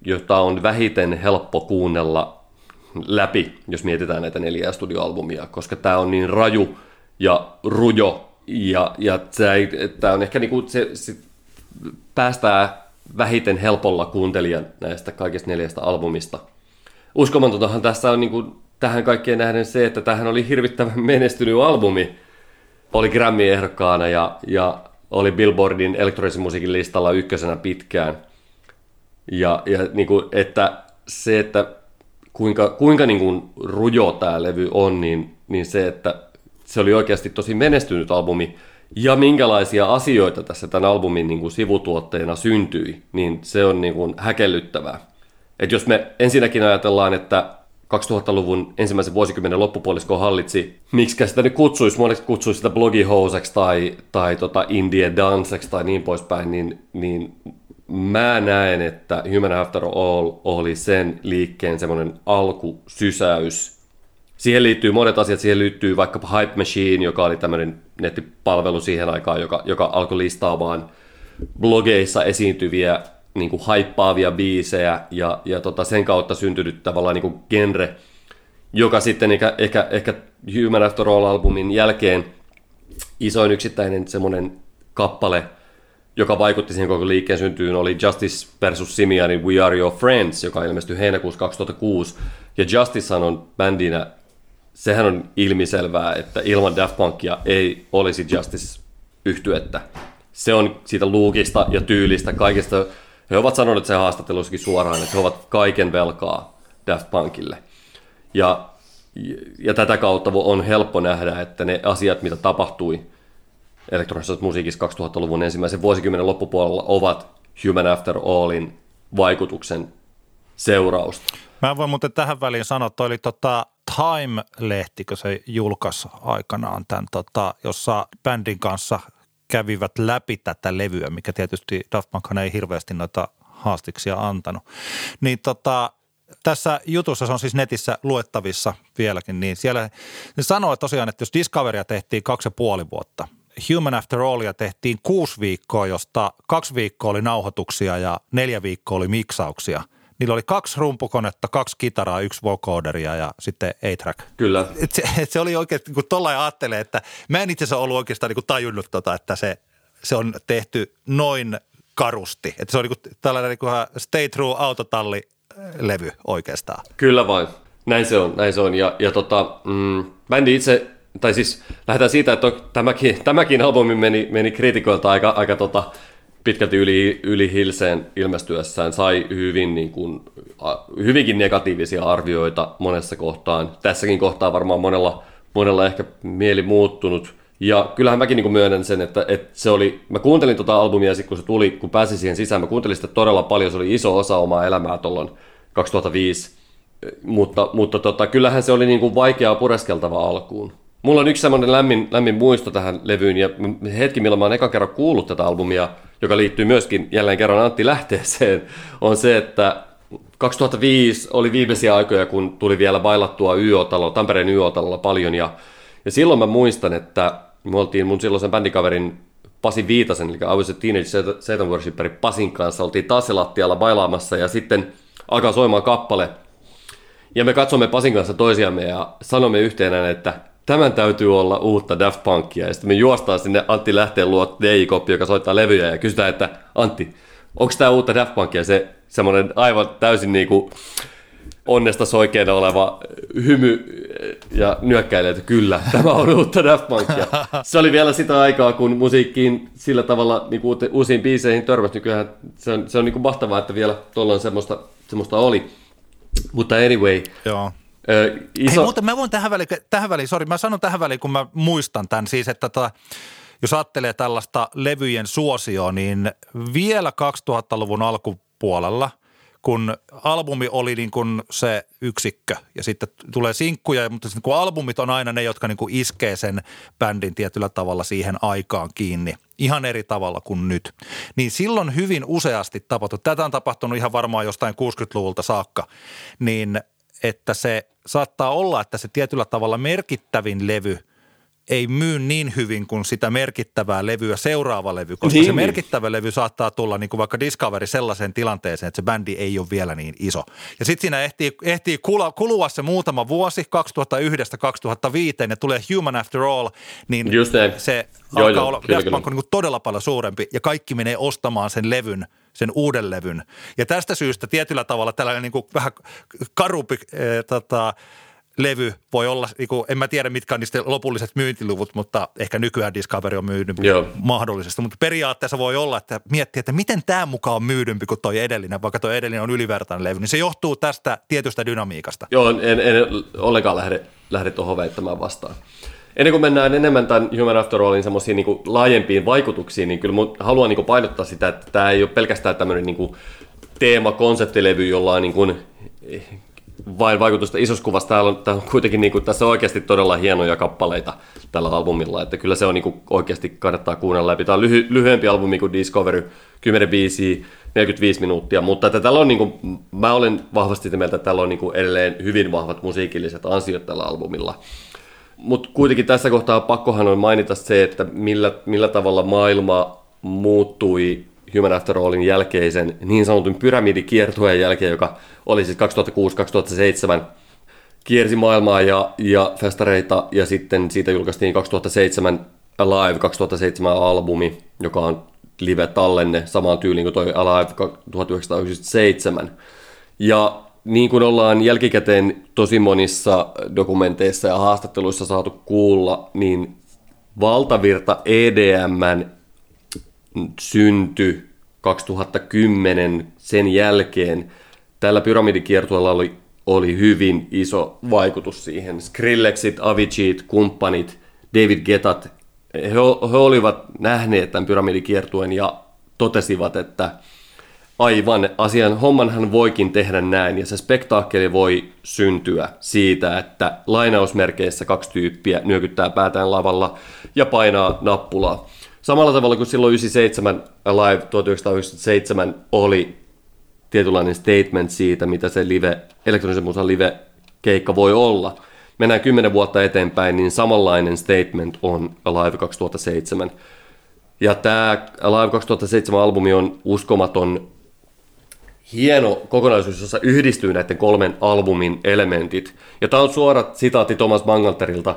jota on vähiten helppo kuunnella läpi, jos mietitään näitä neljää studioalbumia, koska tämä on niin raju, ja rujo. Ja, ja tämä on ehkä niinku se, se päästää vähiten helpolla kuuntelijan näistä kaikista neljästä albumista. Uskomatontahan tässä on niinku, tähän kaikkeen nähden se, että tähän oli hirvittävän menestynyt albumi. Oli Grammy-ehdokkaana ja, ja oli Billboardin elektronisen musiikin listalla ykkösenä pitkään. Ja, ja niinku, että se, että kuinka, kuinka niinku rujo tämä levy on, niin, niin se, että se oli oikeasti tosi menestynyt albumi, ja minkälaisia asioita tässä tämän albumin niin kuin sivutuotteena syntyi, niin se on niin kuin häkellyttävää. Et jos me ensinnäkin ajatellaan, että 2000-luvun ensimmäisen vuosikymmenen loppupuolisko hallitsi, miksi sitä nyt kutsuisi, monet kutsuisi sitä blogihouseksi tai, tai tota indie danseksi tai niin poispäin, niin, niin mä näen, että Human After All oli sen liikkeen semmoinen alkusysäys. Siihen liittyy monet asiat, siihen liittyy vaikka Hype Machine, joka oli tämmöinen nettipalvelu siihen aikaan, joka, joka alkoi listaamaan blogeissa esiintyviä niin kuin haippaavia biisejä ja, ja tota, sen kautta syntynyt tavallaan niin kuin genre, joka sitten ehkä, ehkä, ehkä Human After All-albumin jälkeen isoin yksittäinen semmoinen kappale, joka vaikutti siihen koko liikkeen syntyyn, oli Justice versus Simianin We Are Your Friends, joka ilmestyi heinäkuussa 2006. Ja Justice on bändinä sehän on ilmiselvää, että ilman Daft Punkia ei olisi Justice yhtyettä. Se on siitä luukista ja tyylistä kaikista. He ovat sanoneet se haastattelussakin suoraan, että he ovat kaiken velkaa Daft Punkille. Ja, ja tätä kautta on helppo nähdä, että ne asiat, mitä tapahtui elektronisessa musiikissa 2000-luvun ensimmäisen vuosikymmenen loppupuolella, ovat Human After Allin vaikutuksen seurausta. Mä voin muuten tähän väliin sanoa, että oli tota Time-lehti, kun se julkaisi aikanaan tämän, tota, jossa bändin kanssa kävivät läpi tätä levyä, mikä tietysti Daft Punk ei hirveästi noita haastiksia antanut. Niin tota, tässä jutussa, se on siis netissä luettavissa vieläkin, niin siellä ne sanoo tosiaan, että jos Discoveria tehtiin kaksi ja puoli vuotta, Human After Allia tehtiin kuusi viikkoa, josta kaksi viikkoa oli nauhoituksia ja neljä viikkoa oli miksauksia – niillä oli kaksi rumpukonetta, kaksi kitaraa, yksi vocoderia ja sitten A-track. Kyllä. Et se, et se oli oikein, niin tuolla ajattelee, että mä en itse asiassa ollut oikeastaan niin kuin tajunnut tota, että se, se on tehty noin karusti. Että se on niin kuin tällainen niin kuin stay true autotalli levy oikeastaan. Kyllä vain. Näin se on, näin se on. Ja, ja tota, mm, bändi itse, tai siis lähdetään siitä, että tämäkin, tämäkin albumi meni, meni kriitikoilta aika, aika tota, pitkälti yli, yli Hilseen ilmestyessään sai hyvin, niin kuin, hyvinkin negatiivisia arvioita monessa kohtaan. Tässäkin kohtaa varmaan monella, monella ehkä mieli muuttunut. Ja kyllähän mäkin niin myönnän sen, että, että se oli, mä kuuntelin tuota albumia sitten kun se tuli, kun pääsin siihen sisään, mä kuuntelin sitä todella paljon, se oli iso osa omaa elämää tuolloin 2005. Mutta, mutta tota, kyllähän se oli niin kuin vaikeaa pureskeltava alkuun. Mulla on yksi semmoinen lämmin, lämmin muisto tähän levyyn ja hetki, milloin mä oon eka kerran kuullut tätä albumia, joka liittyy myöskin jälleen kerran Antti Lähteeseen, on se, että 2005 oli viimeisiä aikoja, kun tuli vielä bailattua YO-talo, Tampereen YO-talolla paljon ja, ja silloin mä muistan, että me oltiin mun silloisen bändikaverin Pasi Viitasen, eli I was a Teenage Satan Worshipper Pasin kanssa, oltiin taas lattialla bailaamassa ja sitten alkaa soimaan kappale. Ja me katsomme Pasin kanssa toisiamme ja sanomme yhteenään, että tämän täytyy olla uutta Daft Punkia. Ja sitten me juostaan sinne Antti Lähteen luo DJ-koppi, joka soittaa levyjä ja kysytään, että Antti, onko tämä uutta Daft Punkia? Se semmoinen aivan täysin niinku onnesta soikeena oleva hymy ja nyökkäilee, että kyllä, [LAUGHS] tämä on uutta Daft Punkia. Se oli vielä sitä aikaa, kun musiikkiin sillä tavalla niin kuin uusiin biiseihin törmäsi. Nykyään se on, se on niin kuin mahtavaa, että vielä tuolloin semmoista, semmoista oli. Mutta anyway, Joo. Ö, iso... Hei, mutta mä voin tähän väliin, tähän väliin, sorry, mä sanon tähän väliin, kun mä muistan tämän, siis että tota, jos ajattelee tällaista levyjen suosioa, niin vielä 2000-luvun alkupuolella – kun albumi oli niin kuin se yksikkö ja sitten tulee sinkkuja, mutta sitten kun albumit on aina ne, jotka niin kuin iskee sen bändin tietyllä tavalla siihen aikaan kiinni, ihan eri tavalla kuin nyt. Niin silloin hyvin useasti tapahtui, tätä on tapahtunut ihan varmaan jostain 60-luvulta saakka, niin että se saattaa olla, että se tietyllä tavalla merkittävin levy ei myy niin hyvin kuin sitä merkittävää levyä seuraava levy, koska niin, se niin. merkittävä levy saattaa tulla niin kuin vaikka Discovery sellaiseen tilanteeseen, että se bändi ei ole vielä niin iso. Ja sitten siinä ehtii, ehtii kulua se muutama vuosi, 2001-2005, ja tulee Human After All, niin Just se joo, alkaa joo, olla, kyllä, kyllä. niin kuin todella paljon suurempi, ja kaikki menee ostamaan sen levyn – sen uuden levyn. Ja tästä syystä tietyllä tavalla tällainen niin kuin vähän karupi äh, tota, levy voi olla, niin kuin, en mä tiedä mitkä on niistä lopulliset myyntiluvut, mutta ehkä nykyään Discovery on myydympi Joo. mahdollisesti. Mutta periaatteessa voi olla, että miettii, että miten tämä mukaan on myydympi kuin toi edellinen, vaikka toi edellinen on ylivertainen levy, niin se johtuu tästä tietystä dynamiikasta. Joo, en, en ollenkaan lähde, lähde tuohon väittämään vastaan. Ennen kuin mennään enemmän tämän Human After Allin semmoisiin niin laajempiin vaikutuksiin, niin kyllä haluan niin kuin painottaa sitä, että tämä ei ole pelkästään tämmöinen niin kuin teema, konseptilevy, jolla on niin kuin vain vaikutusta isossa kuvassa. Täällä on, täällä on kuitenkin niin kuin, tässä on oikeasti todella hienoja kappaleita tällä albumilla, että kyllä se on niin kuin, oikeasti kannattaa kuunnella läpi. Tämä on lyhy, lyhyempi albumi kuin Discovery, 10 biisiä, 45 minuuttia, mutta että tällä on, niin kuin, mä olen vahvasti sitä mieltä, että tällä on niin kuin, edelleen hyvin vahvat musiikilliset ansiot tällä albumilla. Mutta kuitenkin tässä kohtaa pakkohan on mainita se, että millä, millä tavalla maailma muuttui Human After Allin jälkeisen niin sanotun pyramidikiertueen jälkeen, joka oli siis 2006-2007, kiersi maailmaa ja, ja festareita ja sitten siitä julkaistiin 2007 Alive 2007 albumi, joka on live-tallenne samaan tyyliin kuin toi Alive 1997. Ja niin kuin ollaan jälkikäteen tosi monissa dokumenteissa ja haastatteluissa saatu kuulla, niin valtavirta EDMn synty 2010 sen jälkeen. Tällä pyramidikiertueella oli, oli hyvin iso vaikutus siihen. Skrillexit, Avicii, kumppanit, David Getat, he, he olivat nähneet tämän pyramidikiertuen ja totesivat, että aivan asian hommanhan voikin tehdä näin ja se spektaakkeli voi syntyä siitä, että lainausmerkeissä kaksi tyyppiä nyökyttää päätään lavalla ja painaa nappulaa. Samalla tavalla kuin silloin 97 Live 1997 oli tietynlainen statement siitä, mitä se live, elektronisen musan live keikka voi olla. Mennään kymmenen vuotta eteenpäin, niin samanlainen statement on Live 2007. Ja tämä Live 2007 albumi on uskomaton hieno kokonaisuus, jossa yhdistyy näiden kolmen albumin elementit. Ja tämä on suora sitaatti Thomas Bangalterilta.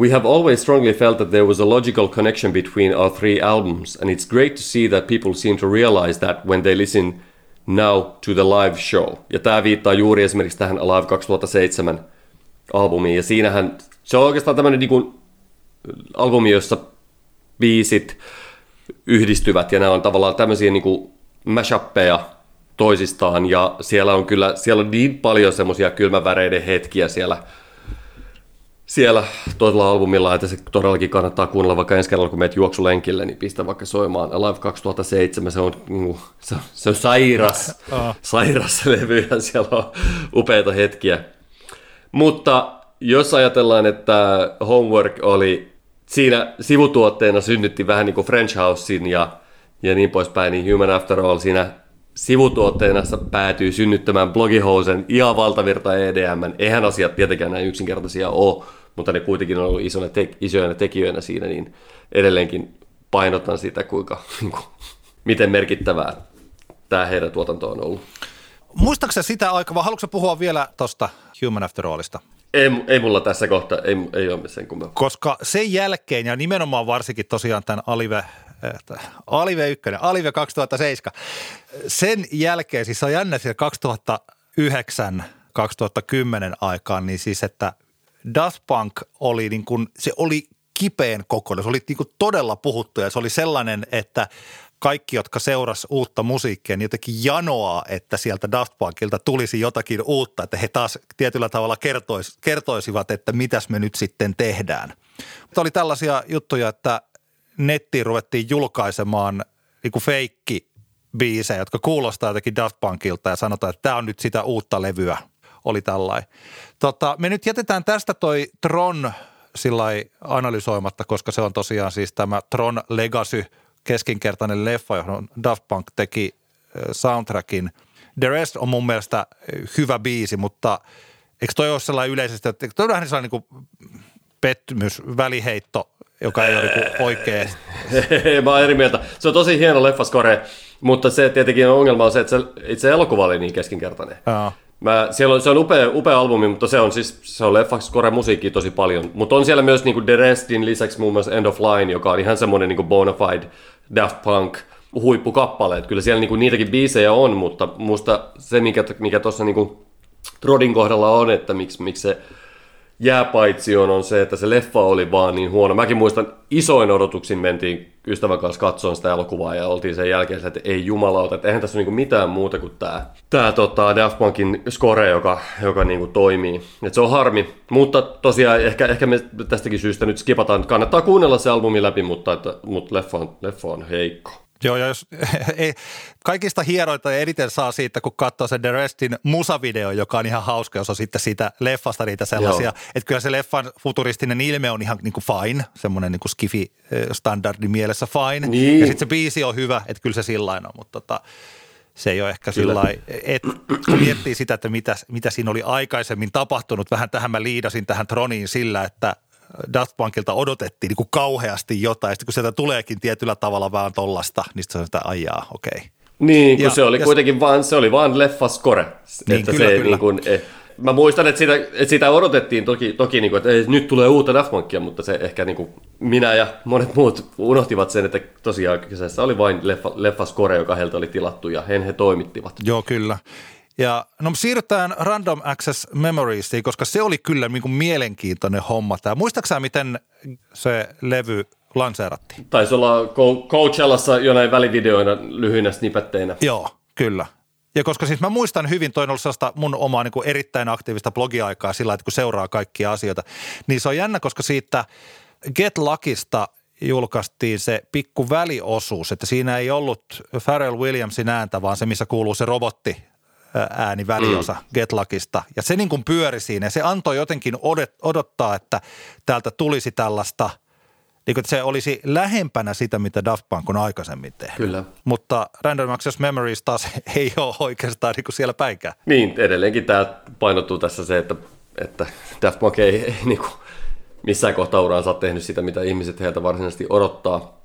We have always strongly felt that there was a logical connection between our three albums, and it's great to see that people seem to realize that when they listen now to the live show. Ja tämä viittaa juuri esimerkiksi tähän Live 2007 albumiin, ja siinähän se on oikeastaan tämmöinen niin albumi, jossa biisit yhdistyvät, ja nämä on tavallaan tämmöisiä niin kuin mashappeja toisistaan, ja siellä on kyllä, siellä on niin paljon semmoisia kylmäväreiden hetkiä siellä, siellä toisella albumilla, että se todellakin kannattaa kuunnella vaikka ensi kerralla, kun meet juoksulenkille, niin pistä vaikka soimaan. Alive 2007, se on, niinku, se on, se on sairas, [LAUGHS] sairas [LAUGHS] levy ja siellä on upeita hetkiä. Mutta jos ajatellaan, että Homework oli siinä sivutuotteena synnytti vähän niin kuin French Housein ja, ja niin poispäin, niin Human After All siinä sivutuotteena päätyy synnyttämään blogihousen ihan valtavirta EDM. Eihän asiat tietenkään näin yksinkertaisia ole, mutta ne kuitenkin on ollut isona te- isoina tekijöinä siinä, niin edelleenkin painotan sitä, kuinka, [LAUGHS] niin kuin, miten merkittävää tämä heidän tuotanto on ollut. Muistaakseni sitä aikaa, vai haluatko puhua vielä tuosta Human After Allista? Ei, ei mulla tässä kohtaa, ei, ei ole sen kummempaa. Koska sen jälkeen, ja nimenomaan varsinkin tosiaan tämän Alive, Alive 1, Alive 2007, sen jälkeen, siis on jännä siellä 2009 2010 aikaan, niin siis että Daft Punk oli niin kuin, se oli kipeän kokoinen, se oli niin kuin todella puhuttu ja se oli sellainen, että kaikki, jotka seurasi uutta musiikkia, niin jotenkin janoaa, että sieltä Daft Punkilta tulisi jotakin uutta, että he taas tietyllä tavalla kertois, kertoisivat, että mitäs me nyt sitten tehdään. Mutta oli tällaisia juttuja, että nettiin ruvettiin julkaisemaan niin kuin feikki biisejä, jotka kuulostaa jotenkin Daft Punkilta ja sanotaan, että tämä on nyt sitä uutta levyä. Oli tällainen. Tota, me nyt jätetään tästä toi Tron sillä analysoimatta, koska se on tosiaan siis tämä Tron Legacy – keskinkertainen leffa, johon Daft Punk teki soundtrackin. The Rest on mun mielestä hyvä biisi, mutta eikö toi ole sellainen yleisesti, että toi on vähän sellainen niin pettymys, väliheitto, joka ei ole niin oikea. [LAUGHS] Mä oon eri mieltä. Se on tosi hieno leffaskore, mutta se tietenkin ongelma on se, että se, itse elokuva oli niin keskinkertainen. Jaa. Mä, siellä on, se on upea, upea albumi, mutta se on siis se on leffaksi kore musiikki tosi paljon. Mutta on siellä myös niinku The Restin lisäksi muun muassa End of Line, joka on ihan semmoinen niinku bona fide Daft Punk huippukappale. Et kyllä siellä niinku niitäkin biisejä on, mutta musta se, mikä, mikä tuossa niinku Trodin kohdalla on, että miksi, miksi se jääpaitsioon on se, että se leffa oli vaan niin huono. Mäkin muistan, isoin odotuksin mentiin ystävän kanssa katsomaan sitä elokuvaa ja oltiin sen jälkeen, että ei jumalauta, että eihän tässä ole niinku mitään muuta kuin tämä, tämä tota Daft Punkin score, joka, joka niinku toimii. Et se on harmi, mutta tosiaan ehkä, ehkä me tästäkin syystä nyt skipataan. Kannattaa kuunnella se albumi läpi, mutta, että, mutta leffa, on, leffa on heikko. Joo, ja jos, [LAUGHS] ei, kaikista hieroita eniten saa siitä, kun katsoo sen The Restin musavideo, joka on ihan hauska, jos on sitten siitä leffasta niitä sellaisia. Joo. Että kyllä se leffan futuristinen ilme on ihan niin kuin fine, semmoinen niin kuin skifi-standardi mielessä fine. Niin. Ja sitten se biisi on hyvä, että kyllä se sillä on, mutta tota, se ei ole ehkä sillä että kun miettii sitä, että mitä, mitä siinä oli aikaisemmin tapahtunut, vähän tähän mä liidasin tähän Troniin sillä, että Daft Punkilta odotettiin niin kuin kauheasti jotain, sitten kun sieltä tuleekin tietyllä tavalla vähän tollasta, niin sitten se on sitä ajaa, okei. Okay. Niin, kun ja, se oli ja, kuitenkin vaan, se oli vaan leffa score. Niin, että kyllä, se, kyllä. Niin kuin, eh, mä muistan, että sitä, että sitä odotettiin toki, toki niin kuin, että ei, nyt tulee uutta Daft Punkia, mutta se ehkä niin kuin minä ja monet muut unohtivat sen, että tosiaan kyseessä oli vain leffa, leffa score, joka heiltä oli tilattu ja he, he toimittivat. Joo, kyllä. Ja no siirrytään Random Access Memoriesiin, koska se oli kyllä niin kuin mielenkiintoinen homma. Tämä. Muistaaksä, miten se levy lanseerattiin? Taisi olla Coachellassa jonain välivideoina lyhyinä snipetteinä. Joo, kyllä. Ja koska siis mä muistan hyvin, toin ollut sellaista mun omaa niin kuin erittäin aktiivista blogiaikaa sillä, että kun seuraa kaikkia asioita, niin se on jännä, koska siitä Get Luckista julkaistiin se pikku väliosuus, että siinä ei ollut Pharrell Williamsin ääntä, vaan se, missä kuuluu se robotti ääni väliosa mm. Getlakista. Ja se niin kuin pyöri siinä ja se antoi jotenkin odottaa, että täältä tulisi tällaista, niin kuin, että se olisi lähempänä sitä, mitä Daft Punk on aikaisemmin tehnyt. Kyllä. Mutta Random Access Memories taas [LAUGHS] ei ole oikeastaan niin kuin siellä päinkään. Niin, edelleenkin tämä painottuu tässä se, että, että Daft Punk ei, ei niin kuin missään kohtaa uraansa tehnyt sitä, mitä ihmiset heiltä varsinaisesti odottaa.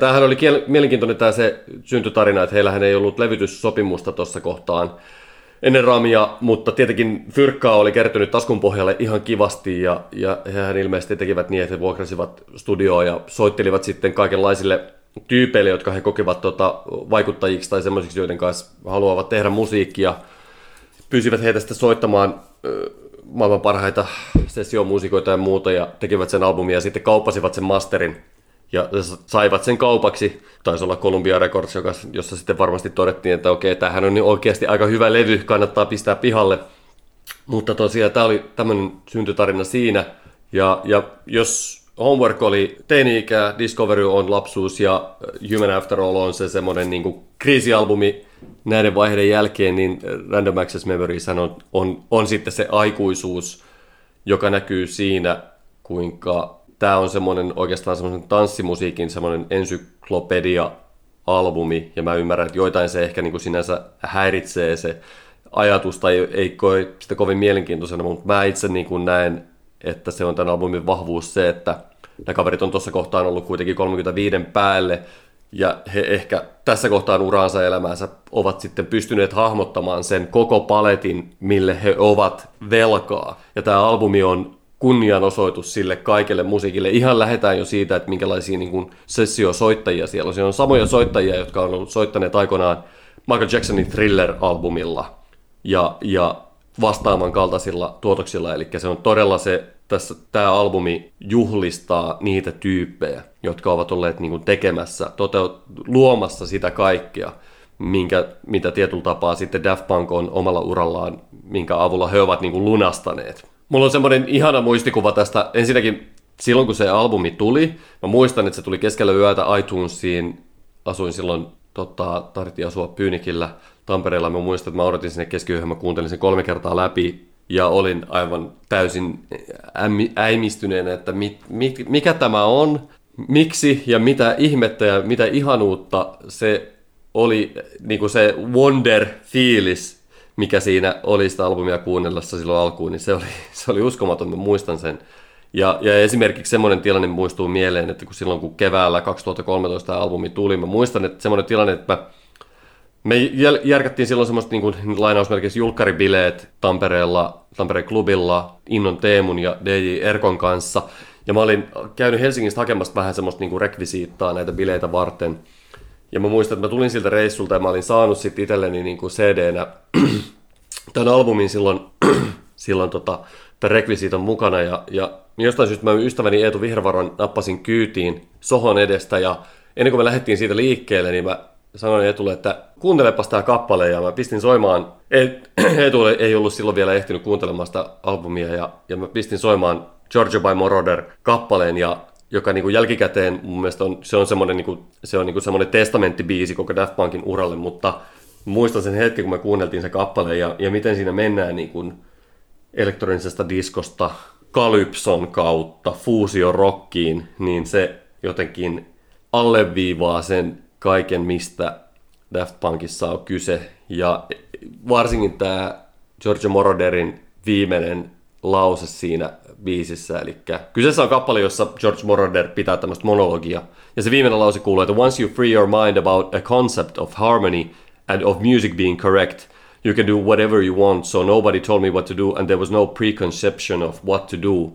Tämähän oli kiel- mielenkiintoinen tämä se syntytarina, että heillähän ei ollut levytyssopimusta tuossa kohtaan ennen Ramia, mutta tietenkin fyrkkaa oli kertynyt taskun pohjalle ihan kivasti ja, ja hehän ilmeisesti tekivät niin, että he vuokrasivat studioa ja soittelivat sitten kaikenlaisille tyypeille, jotka he kokivat tota, vaikuttajiksi tai semmoisiksi, joiden kanssa haluavat tehdä musiikkia. Pyysivät heitä sitten soittamaan maailman parhaita sessiomuusikoita ja muuta ja tekivät sen albumia ja sitten kauppasivat sen masterin ja saivat sen kaupaksi. Taisi olla Columbia Records, joka, jossa sitten varmasti todettiin, että okei, tämähän on oikeasti aika hyvä levy, kannattaa pistää pihalle. Mutta tosiaan tämä oli tämmöinen syntytarina siinä. Ja, ja jos Homework oli teini-ikä, Discovery on lapsuus ja Human After All on se semmoinen niin kriisialbumi näiden vaiheiden jälkeen, niin Random Access Memories on, on, on sitten se aikuisuus, joka näkyy siinä, kuinka tämä on semmoinen oikeastaan semmoinen tanssimusiikin semmoinen ensyklopedia-albumi, ja mä ymmärrän, että joitain se ehkä niin kuin sinänsä häiritsee se ajatus tai ei koe sitä kovin mielenkiintoisena, mutta mä itse niin kuin näen, että se on tämän albumin vahvuus se, että nämä kaverit on tuossa kohtaan ollut kuitenkin 35 päälle, ja he ehkä tässä kohtaan uraansa elämäänsä ovat sitten pystyneet hahmottamaan sen koko paletin, mille he ovat velkaa. Ja tämä albumi on kunnianosoitus sille kaikelle musiikille. Ihan lähdetään jo siitä, että minkälaisia niin kuin sessiosoittajia siellä on. Siellä on samoja soittajia, jotka on ollut soittaneet aikoinaan Michael Jacksonin Thriller-albumilla ja, ja vastaavan kaltaisilla tuotoksilla. Eli se on todella se, tässä tämä albumi juhlistaa niitä tyyppejä, jotka ovat olleet niin kuin tekemässä, toteut, luomassa sitä kaikkea, minkä, mitä tietyllä tapaa sitten Daft Punk on omalla urallaan, minkä avulla he ovat niin kuin lunastaneet. Mulla on semmoinen ihana muistikuva tästä. Ensinnäkin silloin, kun se albumi tuli, mä muistan, että se tuli keskellä yötä iTunesiin. Asuin silloin, tota, tarvittiin asua Pyynikillä Tampereella. Mä muistan, että mä odotin sinne keskiyöhön, mä kuuntelin sen kolme kertaa läpi ja olin aivan täysin äimistyneenä, että mit, mit, mikä tämä on, miksi ja mitä ihmettä ja mitä ihanuutta se oli niin kuin se wonder-fiilis, mikä siinä oli sitä albumia kuunnellessa silloin alkuun, niin se oli, [LAUGHS] se oli uskomaton, mä muistan sen. Ja, ja esimerkiksi semmoinen tilanne muistuu mieleen, että kun silloin kun keväällä 2013 albumi tuli, mä muistan, että semmoinen tilanne, että mä, me järkättiin silloin semmoista niin kuin, lainausmerkeissä julkkaribileet Tampereella, Tampereen klubilla, Innon Teemun ja DJ Erkon kanssa. Ja mä olin käynyt Helsingistä hakemassa vähän semmoista niin kuin rekvisiittaa näitä bileitä varten – ja mä muistan, että mä tulin siltä reissulta ja mä olin saanut sitten itselleni niin kuin CD-nä tämän [CLEARS THROAT] albumin silloin, [CLEARS THROAT] silloin tota, tämän rekvisiiton mukana. Ja, ja jostain syystä mä ystäväni Eetu Vihervaron nappasin kyytiin sohon edestä ja ennen kuin me lähdettiin siitä liikkeelle, niin mä sanoin Eetulle, että kuuntelepas tämä kappale ja mä pistin soimaan. [CLEARS THROAT] Eetu ei ollut silloin vielä ehtinyt kuuntelemaan sitä albumia ja, ja mä pistin soimaan Georgia by Moroder kappaleen ja joka niin kuin jälkikäteen mun mielestä on, se on semmoinen, niin kuin, se on niin kuin semmoinen testamenttibiisi koko Daft Punkin uralle, mutta muistan sen hetken, kun me kuunneltiin se kappale ja, ja miten siinä mennään niin kuin elektronisesta diskosta kalypson kautta fuusiorockiin, niin se jotenkin alleviivaa sen kaiken, mistä Daft Punkissa on kyse. Ja varsinkin tämä George Moroderin viimeinen lause siinä biisissä. Eli kyseessä on kappale, jossa George Moroder pitää tämmöistä monologia. Ja se viimeinen lause kuuluu, että once you free your mind about a concept of harmony and of music being correct, you can do whatever you want, so nobody told me what to do and there was no preconception of what to do.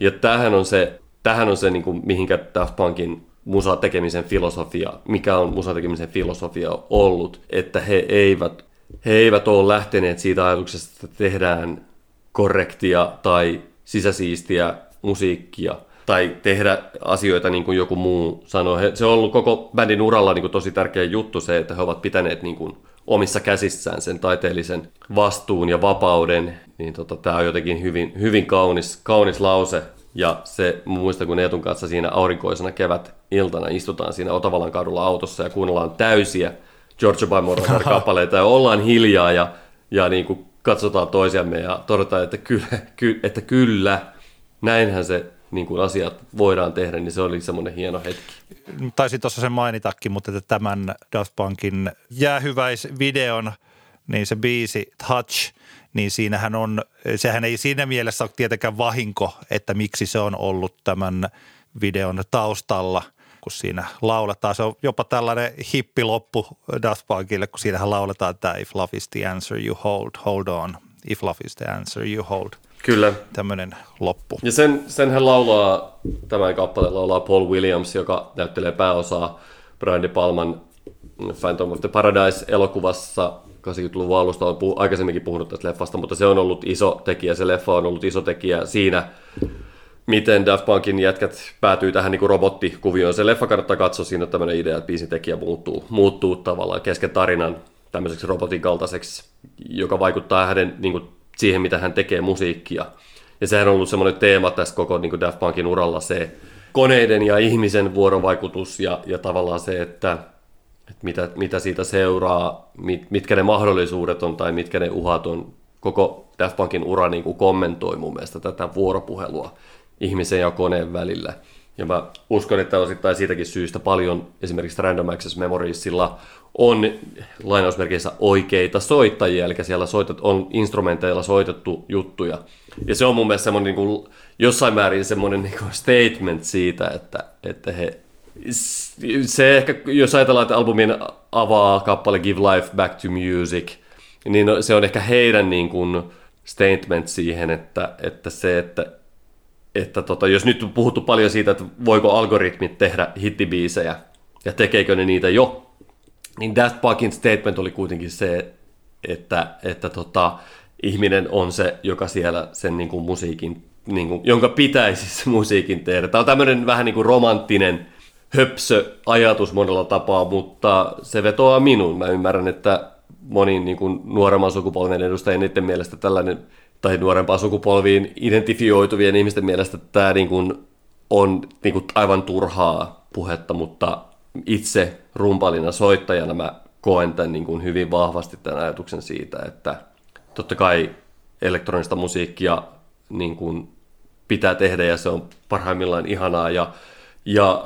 Ja tämähän on se, tähän on se niin kuin, mihinkä Daft Punkin musa tekemisen filosofia, mikä on musa tekemisen filosofia ollut, että he eivät he eivät ole lähteneet siitä ajatuksesta, että tehdään korrektia tai sisäsiistiä musiikkia tai tehdä asioita niin kuin joku muu sanoo. Se on ollut koko bändin uralla niin kuin tosi tärkeä juttu se, että he ovat pitäneet niin kuin omissa käsissään sen taiteellisen vastuun ja vapauden, niin tota, tämä on jotenkin hyvin, hyvin kaunis, kaunis lause. Ja se, muistan kun Eetun kanssa siinä aurinkoisena kevät iltana istutaan siinä Otavalan kadulla autossa ja kuunnellaan täysiä George by Moroder kappaleita ja ollaan hiljaa ja, ja niin kuin katsotaan toisiamme ja todetaan, että kyllä, ky, että kyllä näinhän se niin kuin asiat voidaan tehdä, niin se oli semmoinen hieno hetki. Taisin tuossa sen mainitakin, mutta että tämän Daft Punkin jäähyväisvideon, niin se biisi Touch, niin siinähän on, sehän ei siinä mielessä ole tietenkään vahinko, että miksi se on ollut tämän videon taustalla – kun siinä lauletaan. Se on jopa tällainen hippiloppu Daft Punkille, kun siinähän lauletaan että if love is the answer you hold, hold on. If love is the answer you hold. Kyllä. Tämmöinen loppu. Ja sen, senhän laulaa, tämän kappaleen laulaa Paul Williams, joka näyttelee pääosaa Brian De Palman Phantom of the Paradise-elokuvassa 80-luvun alusta on puh- aikaisemminkin puhunut tästä leffasta, mutta se on ollut iso tekijä, se leffa on ollut iso tekijä siinä, miten Daft Punkin jätkät päätyy tähän niin robottikuvioon. Se leffa kannattaa katsoa, siinä on tämmöinen idea, että biisin tekijä muuttuu, muuttuu tavallaan kesken tarinan tämmöiseksi robotin kaltaiseksi, joka vaikuttaa hänen niin kuin, siihen, mitä hän tekee musiikkia. Ja sehän on ollut semmoinen teema tässä koko niin kuin Daft Punkin uralla se koneiden ja ihmisen vuorovaikutus ja, ja tavallaan se, että, että mitä, mitä siitä seuraa, mit, mitkä ne mahdollisuudet on tai mitkä ne uhat on. Koko Daft Punkin ura niin kuin kommentoi mun mielestä tätä vuoropuhelua ihmisen ja koneen välillä. Ja mä uskon, että osittain siitäkin syystä paljon esimerkiksi Random Access Memoriesilla on lainausmerkeissä oikeita soittajia, eli siellä soitet, on instrumenteilla soitettu juttuja. Ja se on mun mielestä semmoinen niin kuin, jossain määrin semmoinen niin kuin statement siitä, että, että he se ehkä, jos ajatellaan, että albumin avaa kappale Give Life Back to Music, niin se on ehkä heidän niin kuin statement siihen, että, että se, että että tota, jos nyt on puhuttu paljon siitä, että voiko algoritmit tehdä hittibiisejä ja tekeekö ne niitä jo, niin Daft Punkin statement oli kuitenkin se, että, että tota, ihminen on se, joka siellä sen niin kuin musiikin, niin kuin, jonka pitäisi se musiikin tehdä. Tämä on tämmöinen vähän niin kuin romanttinen höpsö ajatus monella tapaa, mutta se vetoaa minuun. Mä ymmärrän, että monin niin kuin nuoremman sukupolven edustajien niiden mielestä tällainen tai nuorempaan sukupolviin identifioituvien ihmisten mielestä tämä niin kuin on niin kuin aivan turhaa puhetta, mutta itse rumpalina soittajana mä koen tämän niin kuin hyvin vahvasti tämän ajatuksen siitä, että totta kai elektronista musiikkia niin kuin pitää tehdä ja se on parhaimmillaan ihanaa ja, ja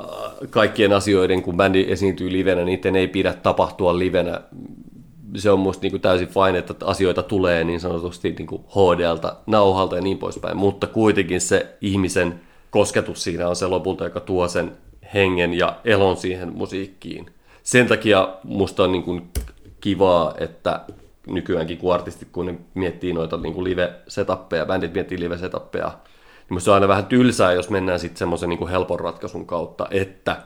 kaikkien asioiden, kun bändi esiintyy livenä, niiden ei pidä tapahtua livenä se on musta niin täysin fine, että asioita tulee niin sanotusti niin kuin HDlta, nauhalta ja niin poispäin, mutta kuitenkin se ihmisen kosketus siinä on se lopulta, joka tuo sen hengen ja elon siihen musiikkiin. Sen takia musta on niin kuin kivaa, että nykyäänkin kun artistit, kun ne miettii noita niin kuin live-setappeja, bändit miettii live-setappeja, niin musta on aina vähän tylsää, jos mennään sitten semmoisen niin helpon ratkaisun kautta, että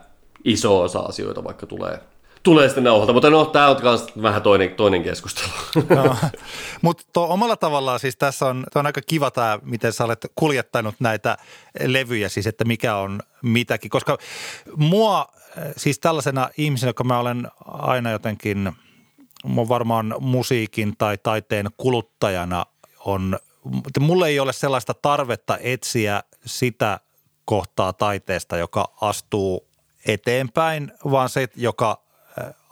iso osa asioita vaikka tulee tulee sitten nauhalta. Mutta no, tämä on myös vähän toinen, toinen keskustelu. No, [LAUGHS] mutta omalla tavallaan siis tässä on, on aika kiva tämä, miten sä olet kuljettanut näitä levyjä, siis että mikä on mitäkin. Koska mua siis tällaisena ihmisenä, joka mä olen aina jotenkin, mun varmaan musiikin tai taiteen kuluttajana on, mulle ei ole sellaista tarvetta etsiä sitä kohtaa taiteesta, joka astuu eteenpäin, vaan se, joka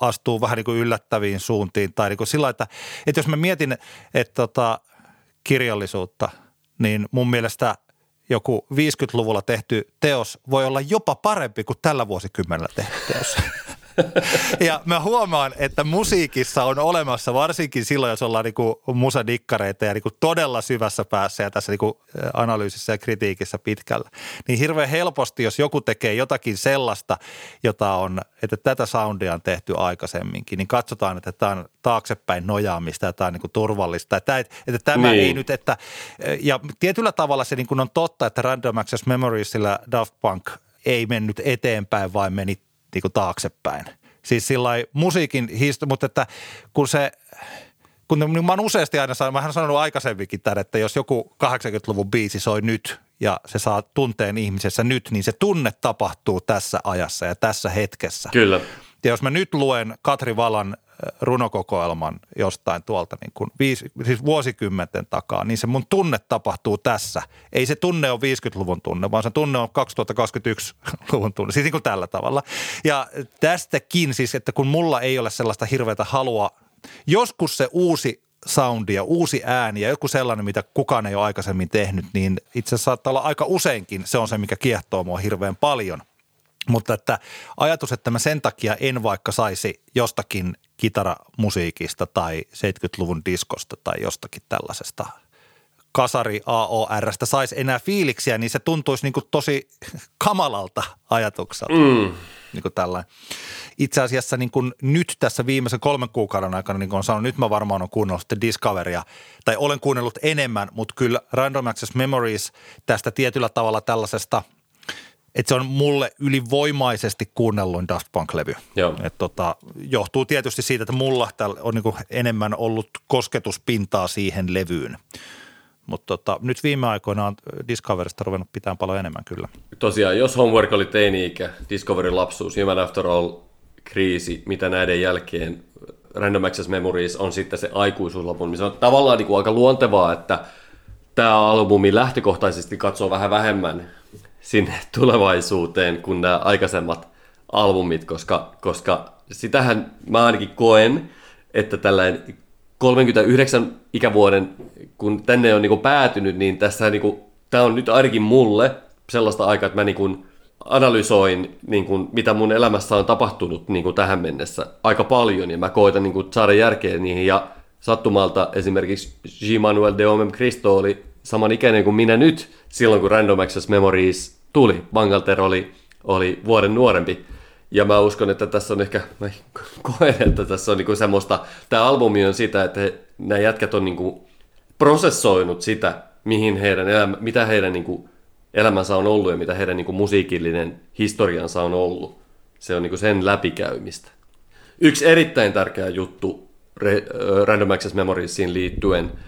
astuu vähän niin kuin yllättäviin suuntiin. Tai niin kuin sillä että, että jos mä mietin, että tota, kirjallisuutta, niin mun mielestä joku 50-luvulla tehty teos voi olla jopa parempi kuin tällä vuosikymmenellä tehty teos. [LAUGHS] [LAUGHS] ja mä huomaan, että musiikissa on olemassa, varsinkin silloin, jos ollaan niinku musadikkareita ja niinku todella syvässä päässä ja tässä niinku analyysissä ja kritiikissä pitkällä, niin hirveän helposti, jos joku tekee jotakin sellaista, jota on, että tätä soundia on tehty aikaisemminkin, niin katsotaan, että tämä on taaksepäin nojaamista ja tämä on niinku turvallista. Että, että tämä niin. ei nyt, että ja tietyllä tavalla se niinku on totta, että Random Access Memoriesillä Daft Punk ei mennyt eteenpäin, vaan meni niin kuin taaksepäin. Siis sillä musiikin histo, mutta että kun se kun niin mä oon useasti aina sanonut, mä oon sanonut aikaisemminkin tämän, että jos joku 80-luvun biisi soi nyt ja se saa tunteen ihmisessä nyt, niin se tunne tapahtuu tässä ajassa ja tässä hetkessä. Kyllä. Ja jos mä nyt luen Katri Valan runokokoelman jostain tuolta niin kuin viisi, siis vuosikymmenten takaa, niin se mun tunne tapahtuu tässä. Ei se tunne ole 50-luvun tunne, vaan se tunne on 2021-luvun tunne, siis niin kuin tällä tavalla. Ja tästäkin siis, että kun mulla ei ole sellaista hirveätä halua, joskus se uusi soundi ja uusi ääni ja joku sellainen, mitä kukaan ei ole aikaisemmin tehnyt, niin itse asiassa saattaa olla aika useinkin se on se, mikä kiehtoo mua hirveän paljon. Mutta että ajatus, että mä sen takia en vaikka saisi jostakin kitaramusiikista tai 70-luvun diskosta tai jostakin tällaisesta kasari AORstä saisi enää fiiliksiä, niin se tuntuisi niin tosi [LAUGHS] kamalalta ajatukselta. Mm. Niin kuin tällainen. Itse asiassa niin kuin nyt tässä viimeisen kolmen kuukauden aikana, niin kuin on sanonut, nyt mä varmaan olen kuunnellut sitten Discoveria, tai olen kuunnellut enemmän, mutta kyllä Random Access Memories tästä tietyllä tavalla tällaisesta – että se on mulle ylivoimaisesti kuunnelluin Daft Punk-levy. Et tota, johtuu tietysti siitä, että mulla on niinku enemmän ollut kosketuspintaa siihen levyyn. Mutta tota, nyt viime aikoina on Discoverista ruvennut pitää paljon enemmän kyllä. Tosiaan, jos Homework oli teini-ikä, Discovery lapsuus, Human After All kriisi, mitä näiden jälkeen Random Access Memories on sitten se aikuisuuslopun, missä on tavallaan niin kuin aika luontevaa, että tämä albumi lähtökohtaisesti katsoo vähän vähemmän sinne [LAUGHS] tulevaisuuteen kuin nämä aikaisemmat albumit, koska, koska sitähän mä ainakin koen, että tällainen 39 ikävuoden, kun tänne on niin päätynyt, niin tässä niin tämä on nyt ainakin mulle sellaista aikaa, että mä niin analysoin, niin kuin, mitä mun elämässä on tapahtunut niin kuin tähän mennessä aika paljon, ja mä koitan niin kuin, saada järkeä niihin, ja sattumalta esimerkiksi G-Manuel de Omem Cristo oli samanikäinen kuin minä nyt, silloin kun Random Access Memories tuli. Bangalter oli, oli vuoden nuorempi. Ja mä uskon, että tässä on ehkä, mä koen, että tässä on niinku semmoista, tämä albumi on sitä, että nämä jätkät on niinku prosessoinut sitä, mihin heidän elämä, mitä heidän niinku elämänsä on ollut ja mitä heidän niinku musiikillinen historiansa on ollut. Se on niinku sen läpikäymistä. Yksi erittäin tärkeä juttu Random Access Memoriesiin liittyen –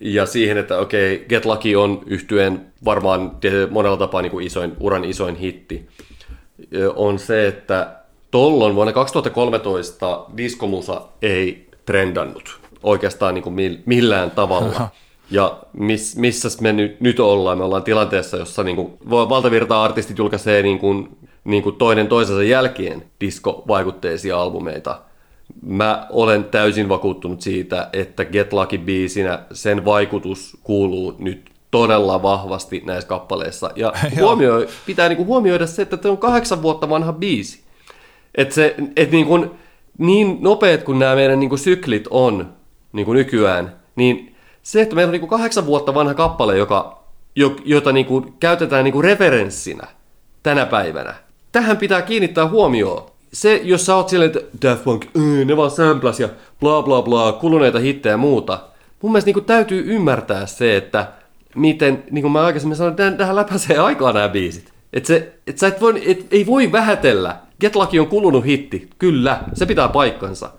ja siihen, että okei, okay, Get Lucky on yhtyen varmaan monella tapaa niin kuin isoin, uran isoin hitti, on se, että tollon vuonna 2013 diskomusa ei trendannut oikeastaan niin kuin millään tavalla. Ja miss, missä me nyt, nyt ollaan? Me ollaan tilanteessa, jossa niin kuin, valtavirta-artistit julkaisee niin kuin, niin kuin toinen toisensa jälkeen diskovaikutteisia albumeita – mä olen täysin vakuuttunut siitä, että Get Lucky biisinä sen vaikutus kuuluu nyt todella vahvasti näissä kappaleissa. Ja [LAUGHS] huomioi, pitää niinku huomioida se, että tämä on kahdeksan vuotta vanha biisi. Että se, et niinku, niin nopeat kuin nämä meidän niinku syklit on niinku nykyään, niin se, että meillä on niinku kahdeksan vuotta vanha kappale, joka, jota niinku käytetään niinku referenssinä tänä päivänä, tähän pitää kiinnittää huomioon se, jos sä oot silleen, että Daft Punk, äh, ne vaan samplas ja bla bla bla, kuluneita hittejä ja muuta. Mun mielestä niin täytyy ymmärtää se, että miten, niin kuin mä aikaisemmin sanoin, että tähän läpäisee aikaa nämä biisit. Että se, et sä et voi, et, ei voi vähätellä. Get Lucky on kulunut hitti, kyllä, se pitää paikkansa.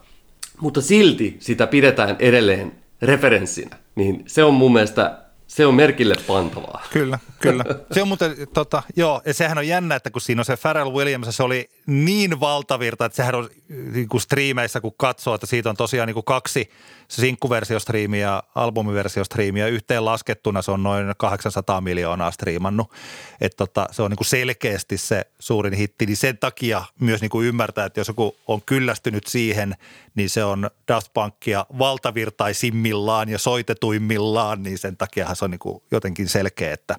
Mutta silti sitä pidetään edelleen referenssinä. Niin se on mun mielestä se on merkille pantavaa. Kyllä, kyllä. Se on muuten, tota, joo, ja sehän on jännä, että kun siinä on se Pharrell Williams, se oli niin valtavirta, että sehän on niin kuin striimeissä, kun katsoo, että siitä on tosiaan niin kuin kaksi se sinkkuversiostriimi ja albumiversiostriimi ja yhteen laskettuna se on noin 800 miljoonaa striimannut. Että tota, se on niin kuin selkeästi se suurin hitti, niin sen takia myös niin kuin ymmärtää, että jos joku on kyllästynyt siihen, niin se on Daft Punkia valtavirtaisimmillaan ja soitetuimmillaan, niin sen takia se on niin kuin jotenkin selkeä, että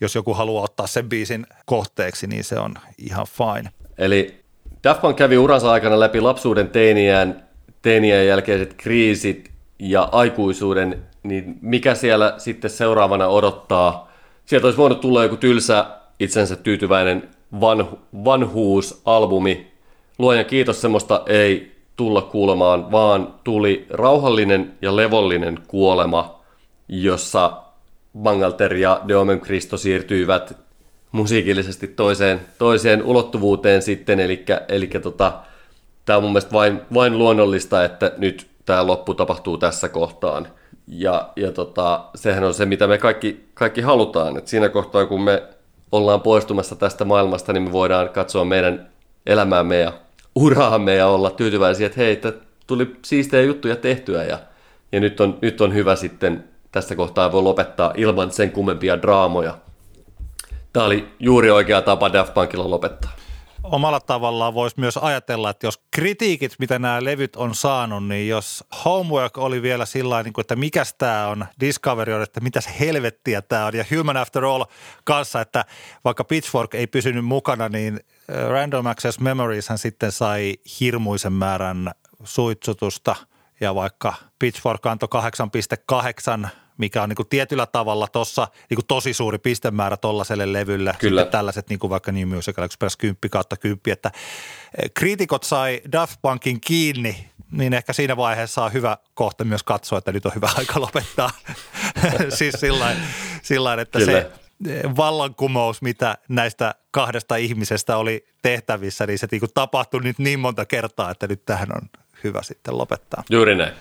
jos joku haluaa ottaa sen biisin kohteeksi, niin se on ihan fine. Eli Daft Punk kävi uransa aikana läpi lapsuuden teiniään teinien jälkeiset kriisit ja aikuisuuden, niin mikä siellä sitten seuraavana odottaa? Sieltä olisi voinut tulla joku tylsä, itsensä tyytyväinen vanhu, vanhuusalbumi. Luojan kiitos, semmoista ei tulla kuulemaan, vaan tuli rauhallinen ja levollinen kuolema, jossa Bangalter ja Deomen Kristo siirtyivät musiikillisesti toiseen, toiseen ulottuvuuteen sitten, eli, eli tota, tämä on mun mielestä vain, vain luonnollista, että nyt tämä loppu tapahtuu tässä kohtaan. Ja, ja tota, sehän on se, mitä me kaikki, kaikki halutaan. Et siinä kohtaa, kun me ollaan poistumassa tästä maailmasta, niin me voidaan katsoa meidän elämäämme ja uraamme ja olla tyytyväisiä, että hei, että tuli siistejä juttuja tehtyä ja, ja nyt, on, nyt on hyvä sitten tässä kohtaa voi lopettaa ilman sen kummempia draamoja. Tämä oli juuri oikea tapa Daft Punkilla lopettaa omalla tavallaan voisi myös ajatella, että jos kritiikit, mitä nämä levyt on saanut, niin jos Homework oli vielä sillä niin että mikä tämä on, Discovery on, että mitäs helvettiä tämä on, ja Human After All kanssa, että vaikka Pitchfork ei pysynyt mukana, niin äh, Random Access Memories hän sitten sai hirmuisen määrän suitsutusta, ja vaikka Pitchfork antoi 8,8 mikä on niin kuin tietyllä tavalla tuossa niin kuin tosi suuri pistemäärä tuollaiselle levylle. Kyllä. Sitten tällaiset niin kuin vaikka New Musical Express 10 kautta 10, että eh, kriitikot sai Daft Punkin kiinni, niin ehkä siinä vaiheessa on hyvä kohta myös katsoa, että nyt on hyvä [LAUGHS] aika lopettaa. [LAUGHS] siis sillä että Kyllä. se eh, vallankumous, mitä näistä kahdesta ihmisestä oli tehtävissä, niin se niin kuin tapahtui nyt niin monta kertaa, että nyt tähän on hyvä sitten lopettaa. Juuri näin.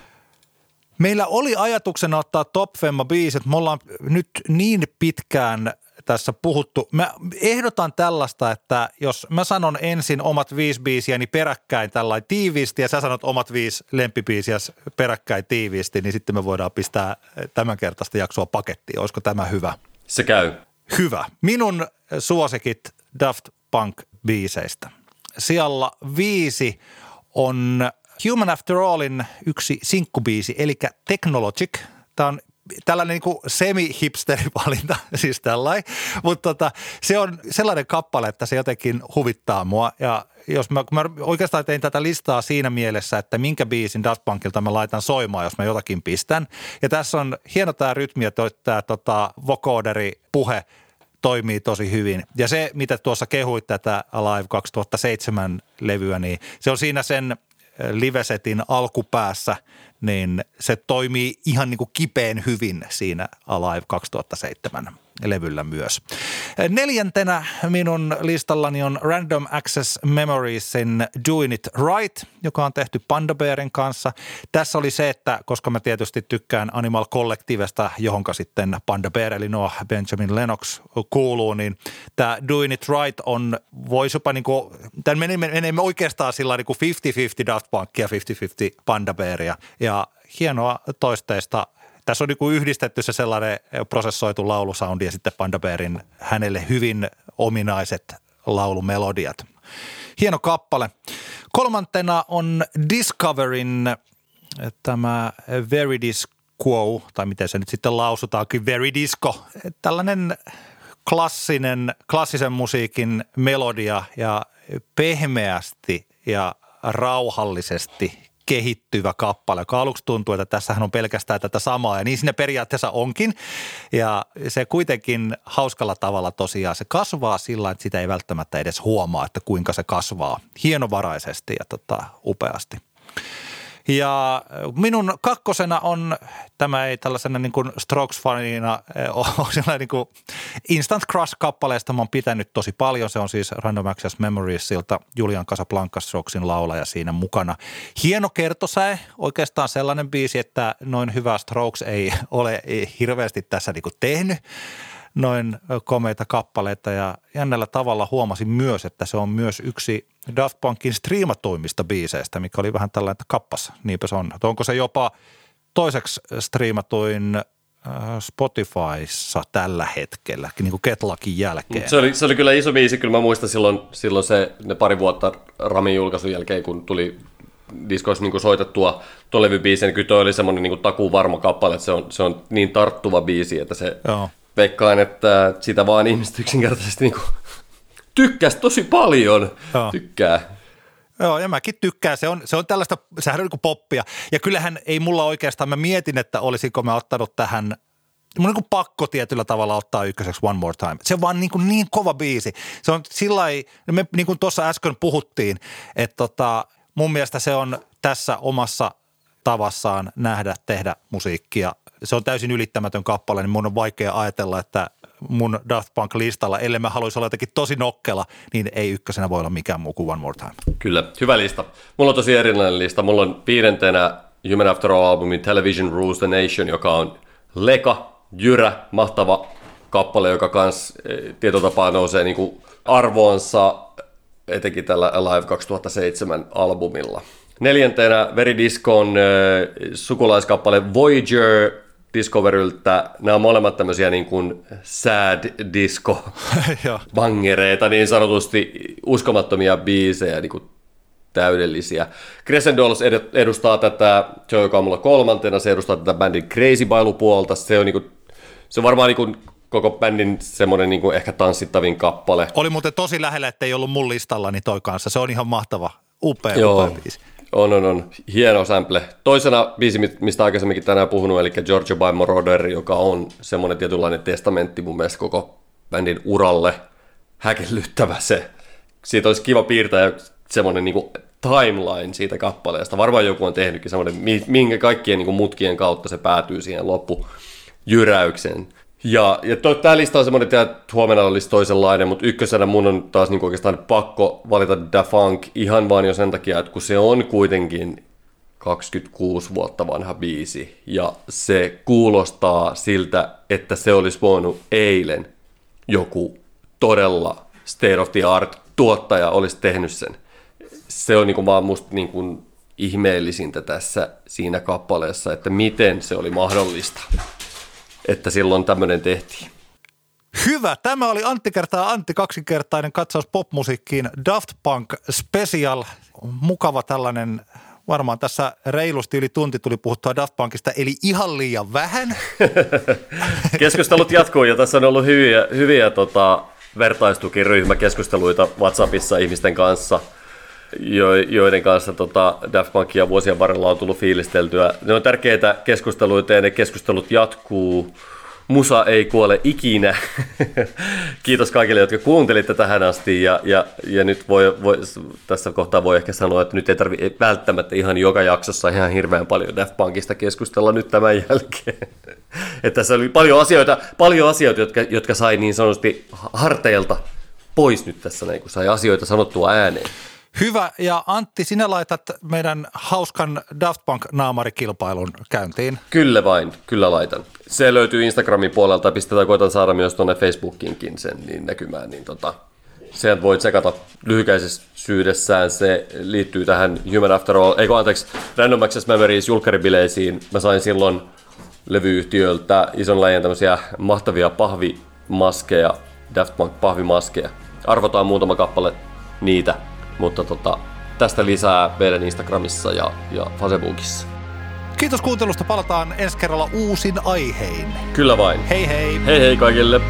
Meillä oli ajatuksena ottaa Top Femma biisit. Me ollaan nyt niin pitkään tässä puhuttu. Mä ehdotan tällaista, että jos mä sanon ensin omat viisi biisiä niin peräkkäin tällainen tiiviisti ja sä sanot omat viisi lempibiisiä peräkkäin tiiviisti, niin sitten me voidaan pistää tämän kertaista jaksoa pakettiin. Olisiko tämä hyvä? Se käy. Hyvä. Minun suosikit Daft Punk-biiseistä. Siellä viisi on Human After Allin yksi sinkkubiisi, eli Technologic. Tämä on tällainen niin semi-hipsterivalinta, [LAUGHS] siis tällainen. Mutta tota, se on sellainen kappale, että se jotenkin huvittaa mua. Ja jos mä, mä oikeastaan tein tätä listaa siinä mielessä, että minkä biisin Daft Punkilta mä laitan soimaan, jos mä jotakin pistän. Ja tässä on hieno tämä rytmi, että tämä tota, vocoderi puhe toimii tosi hyvin. Ja se, mitä tuossa kehuit tätä Alive 2007 levyä, niin se on siinä sen livesetin alkupäässä, niin se toimii ihan niin kuin kipeen hyvin siinä Alive 2007 levyllä myös. Neljäntenä minun listallani on Random Access Memoriesin Doing It Right, joka on tehty Panda Bearin kanssa. Tässä oli se, että koska mä tietysti tykkään Animal Collectivesta, johonka sitten Panda Bear eli nuo Benjamin Lennox kuuluu, niin tämä Doing It Right on, voisi jopa niin kuin, tämän menemme, menemme oikeastaan sillä niin kuin 50-50 Daft Punkia, 50-50 Panda Bearia ja hienoa toisteista tässä on niin yhdistetty se sellainen prosessoitu laulusoundi ja sitten Pandaberin hänelle hyvin ominaiset laulumelodiat. Hieno kappale. Kolmantena on Discoverin tämä Veridis Quo, tai miten se nyt sitten lausutaankin, Veridisco. Tällainen klassinen, klassisen musiikin melodia ja pehmeästi ja rauhallisesti kehittyvä kappale, joka aluksi tuntuu, että tässähän on pelkästään tätä samaa ja niin sinne periaatteessa onkin. Ja se kuitenkin hauskalla tavalla tosiaan, se kasvaa sillä, että sitä ei välttämättä edes huomaa, että kuinka se kasvaa hienovaraisesti ja tota, upeasti. Ja minun kakkosena on, tämä ei tällaisena niin kuin Strokes-fanina eh, [LAUGHS] ole sellainen niin kuin Instant Crush-kappaleesta mä oon pitänyt tosi paljon. Se on siis Random Access Memoriesilta Julian Casablanca Strokesin laulaja siinä mukana. Hieno kertosäe, oikeastaan sellainen biisi, että noin hyvä Strokes ei [LAUGHS] ole hirveästi tässä niin kuin tehnyt noin komeita kappaleita ja jännällä tavalla huomasin myös, että se on myös yksi Daft Punkin striimatuimmista biiseistä, mikä oli vähän tällainen, että kappas, niinpä se on. Että onko se jopa toiseksi striimatuin äh, Spotifyssa tällä hetkellä, niin kuin Ketlakin jälkeen. Se oli, se oli kyllä iso biisi, kyllä mä muistan silloin, silloin se, ne pari vuotta Ramin julkaisun jälkeen, kun tuli diskoissa niin soitettua tuon levybiisin, niin kyllä toi oli semmoinen niin takuu varma kappale, että se on, se on niin tarttuva biisi, että se Joo veikkaan, että sitä vaan ihmiset yksinkertaisesti niin tykkäsi tosi paljon. Joo. Tykkää. Joo, ja mäkin tykkään. Se on, se on tällaista, sehän on niin kuin poppia. Ja kyllähän ei mulla oikeastaan, mä mietin, että olisiko mä ottanut tähän Mun on niin pakko tietyllä tavalla ottaa ykköseksi One More Time. Se on vaan niin, kuin niin kova biisi. Se on sillä me niin kuin tuossa äsken puhuttiin, että tota, mun mielestä se on tässä omassa tavassaan nähdä, tehdä musiikkia se on täysin ylittämätön kappale, niin mun on vaikea ajatella, että mun Daft Punk-listalla, ellei mä haluaisi olla jotenkin tosi nokkela, niin ei ykkösenä voi olla mikään muu kuin One More Time. Kyllä, hyvä lista. Mulla on tosi erilainen lista. Mulla on viidentenä Human After All-albumin Television Rules the Nation, joka on leka, jyrä, mahtava kappale, joka kans eh, tietotapaa nousee niin kuin arvoonsa etenkin tällä Live 2007 albumilla. Neljäntenä Veridiscon äh, sukulaiskappale Voyager Discoveryltä. Nämä on molemmat tämmöisiä niin kuin sad disco [LAUGHS] bangereita, niin sanotusti uskomattomia biisejä, niin kuin täydellisiä. Crescent Dolls edustaa tätä, se on joka on mulla kolmantena, se edustaa tätä bändin Crazy Bailu-puolta, se on, niin kuin, se on varmaan niin kuin koko bändin semmoinen niin kuin ehkä tanssittavin kappale. Oli muuten tosi lähellä, että ei ollut mun listallani toi kanssa. Se on ihan mahtava, upea, Joo. upea biisi. On, on, on. Hieno sample. Toisena biisi, mistä aikaisemminkin tänään puhunut, eli Georgia by Moroder, joka on semmoinen tietynlainen testamentti mun mielestä koko bändin uralle. Häkellyttävä se. Siitä olisi kiva piirtää semmoinen niin timeline siitä kappaleesta. Varmaan joku on tehnytkin semmoinen, minkä kaikkien niin mutkien kautta se päätyy siihen loppujyräykseen. Ja, ja tämä lista on semmoinen, että huomenna olisi toisenlainen, mutta ykkösenä mun on taas niin oikeastaan pakko valita Da Funk ihan vaan jo sen takia, että kun se on kuitenkin 26 vuotta vanha biisi ja se kuulostaa siltä, että se olisi voinut eilen joku todella state of the art tuottaja olisi tehnyt sen. Se on niin kuin vaan musta niin kuin ihmeellisintä tässä siinä kappaleessa, että miten se oli mahdollista että silloin tämmöinen tehtiin. Hyvä. Tämä oli Antti kertaa Antti kaksinkertainen katsaus popmusiikkiin Daft Punk Special. Mukava tällainen varmaan tässä reilusti yli tunti tuli puhuttua Daft Punkista, eli ihan liian vähän. [LAUGHS] Keskustelut jatkuu ja tässä on ollut hyviä, hyviä tota, vertaistukiryhmäkeskusteluita WhatsAppissa ihmisten kanssa, jo, joiden kanssa tota, Daft Punkia vuosien varrella on tullut fiilisteltyä. Ne on tärkeitä keskusteluita ja ne keskustelut jatkuu Musa ei kuole ikinä. [LAUGHS] Kiitos kaikille, jotka kuuntelitte tähän asti. Ja, ja, ja nyt voi, voi, tässä kohtaa voi ehkä sanoa, että nyt ei tarvitse välttämättä ihan joka jaksossa ihan hirveän paljon Daft Punkista keskustella nyt tämän jälkeen. [LAUGHS] että tässä oli paljon asioita, paljon asioita jotka, jotka sai niin sanotusti harteilta pois nyt tässä, kun sai asioita sanottua ääneen. Hyvä. Ja Antti, sinä laitat meidän hauskan Daft Punk-naamarikilpailun käyntiin. Kyllä vain, kyllä laitan. Se löytyy Instagramin puolelta, pistetään, koitan saada myös tuonne Facebookinkin sen niin näkymään, niin tota, sen voit sekata lyhykäisyydessään. Se liittyy tähän Human After All, eikö anteeksi, Random Access Memories julkkaribileisiin. Mä sain silloin levyyhtiöltä ison lajien tämmöisiä mahtavia pahvimaskeja, Daft Punk pahvimaskeja. Arvotaan muutama kappale niitä mutta tota, tästä lisää meidän Instagramissa ja, ja Facebookissa. Kiitos kuuntelusta. Palataan ensi kerralla uusin aihein. Kyllä vain. Hei hei. Hei hei kaikille.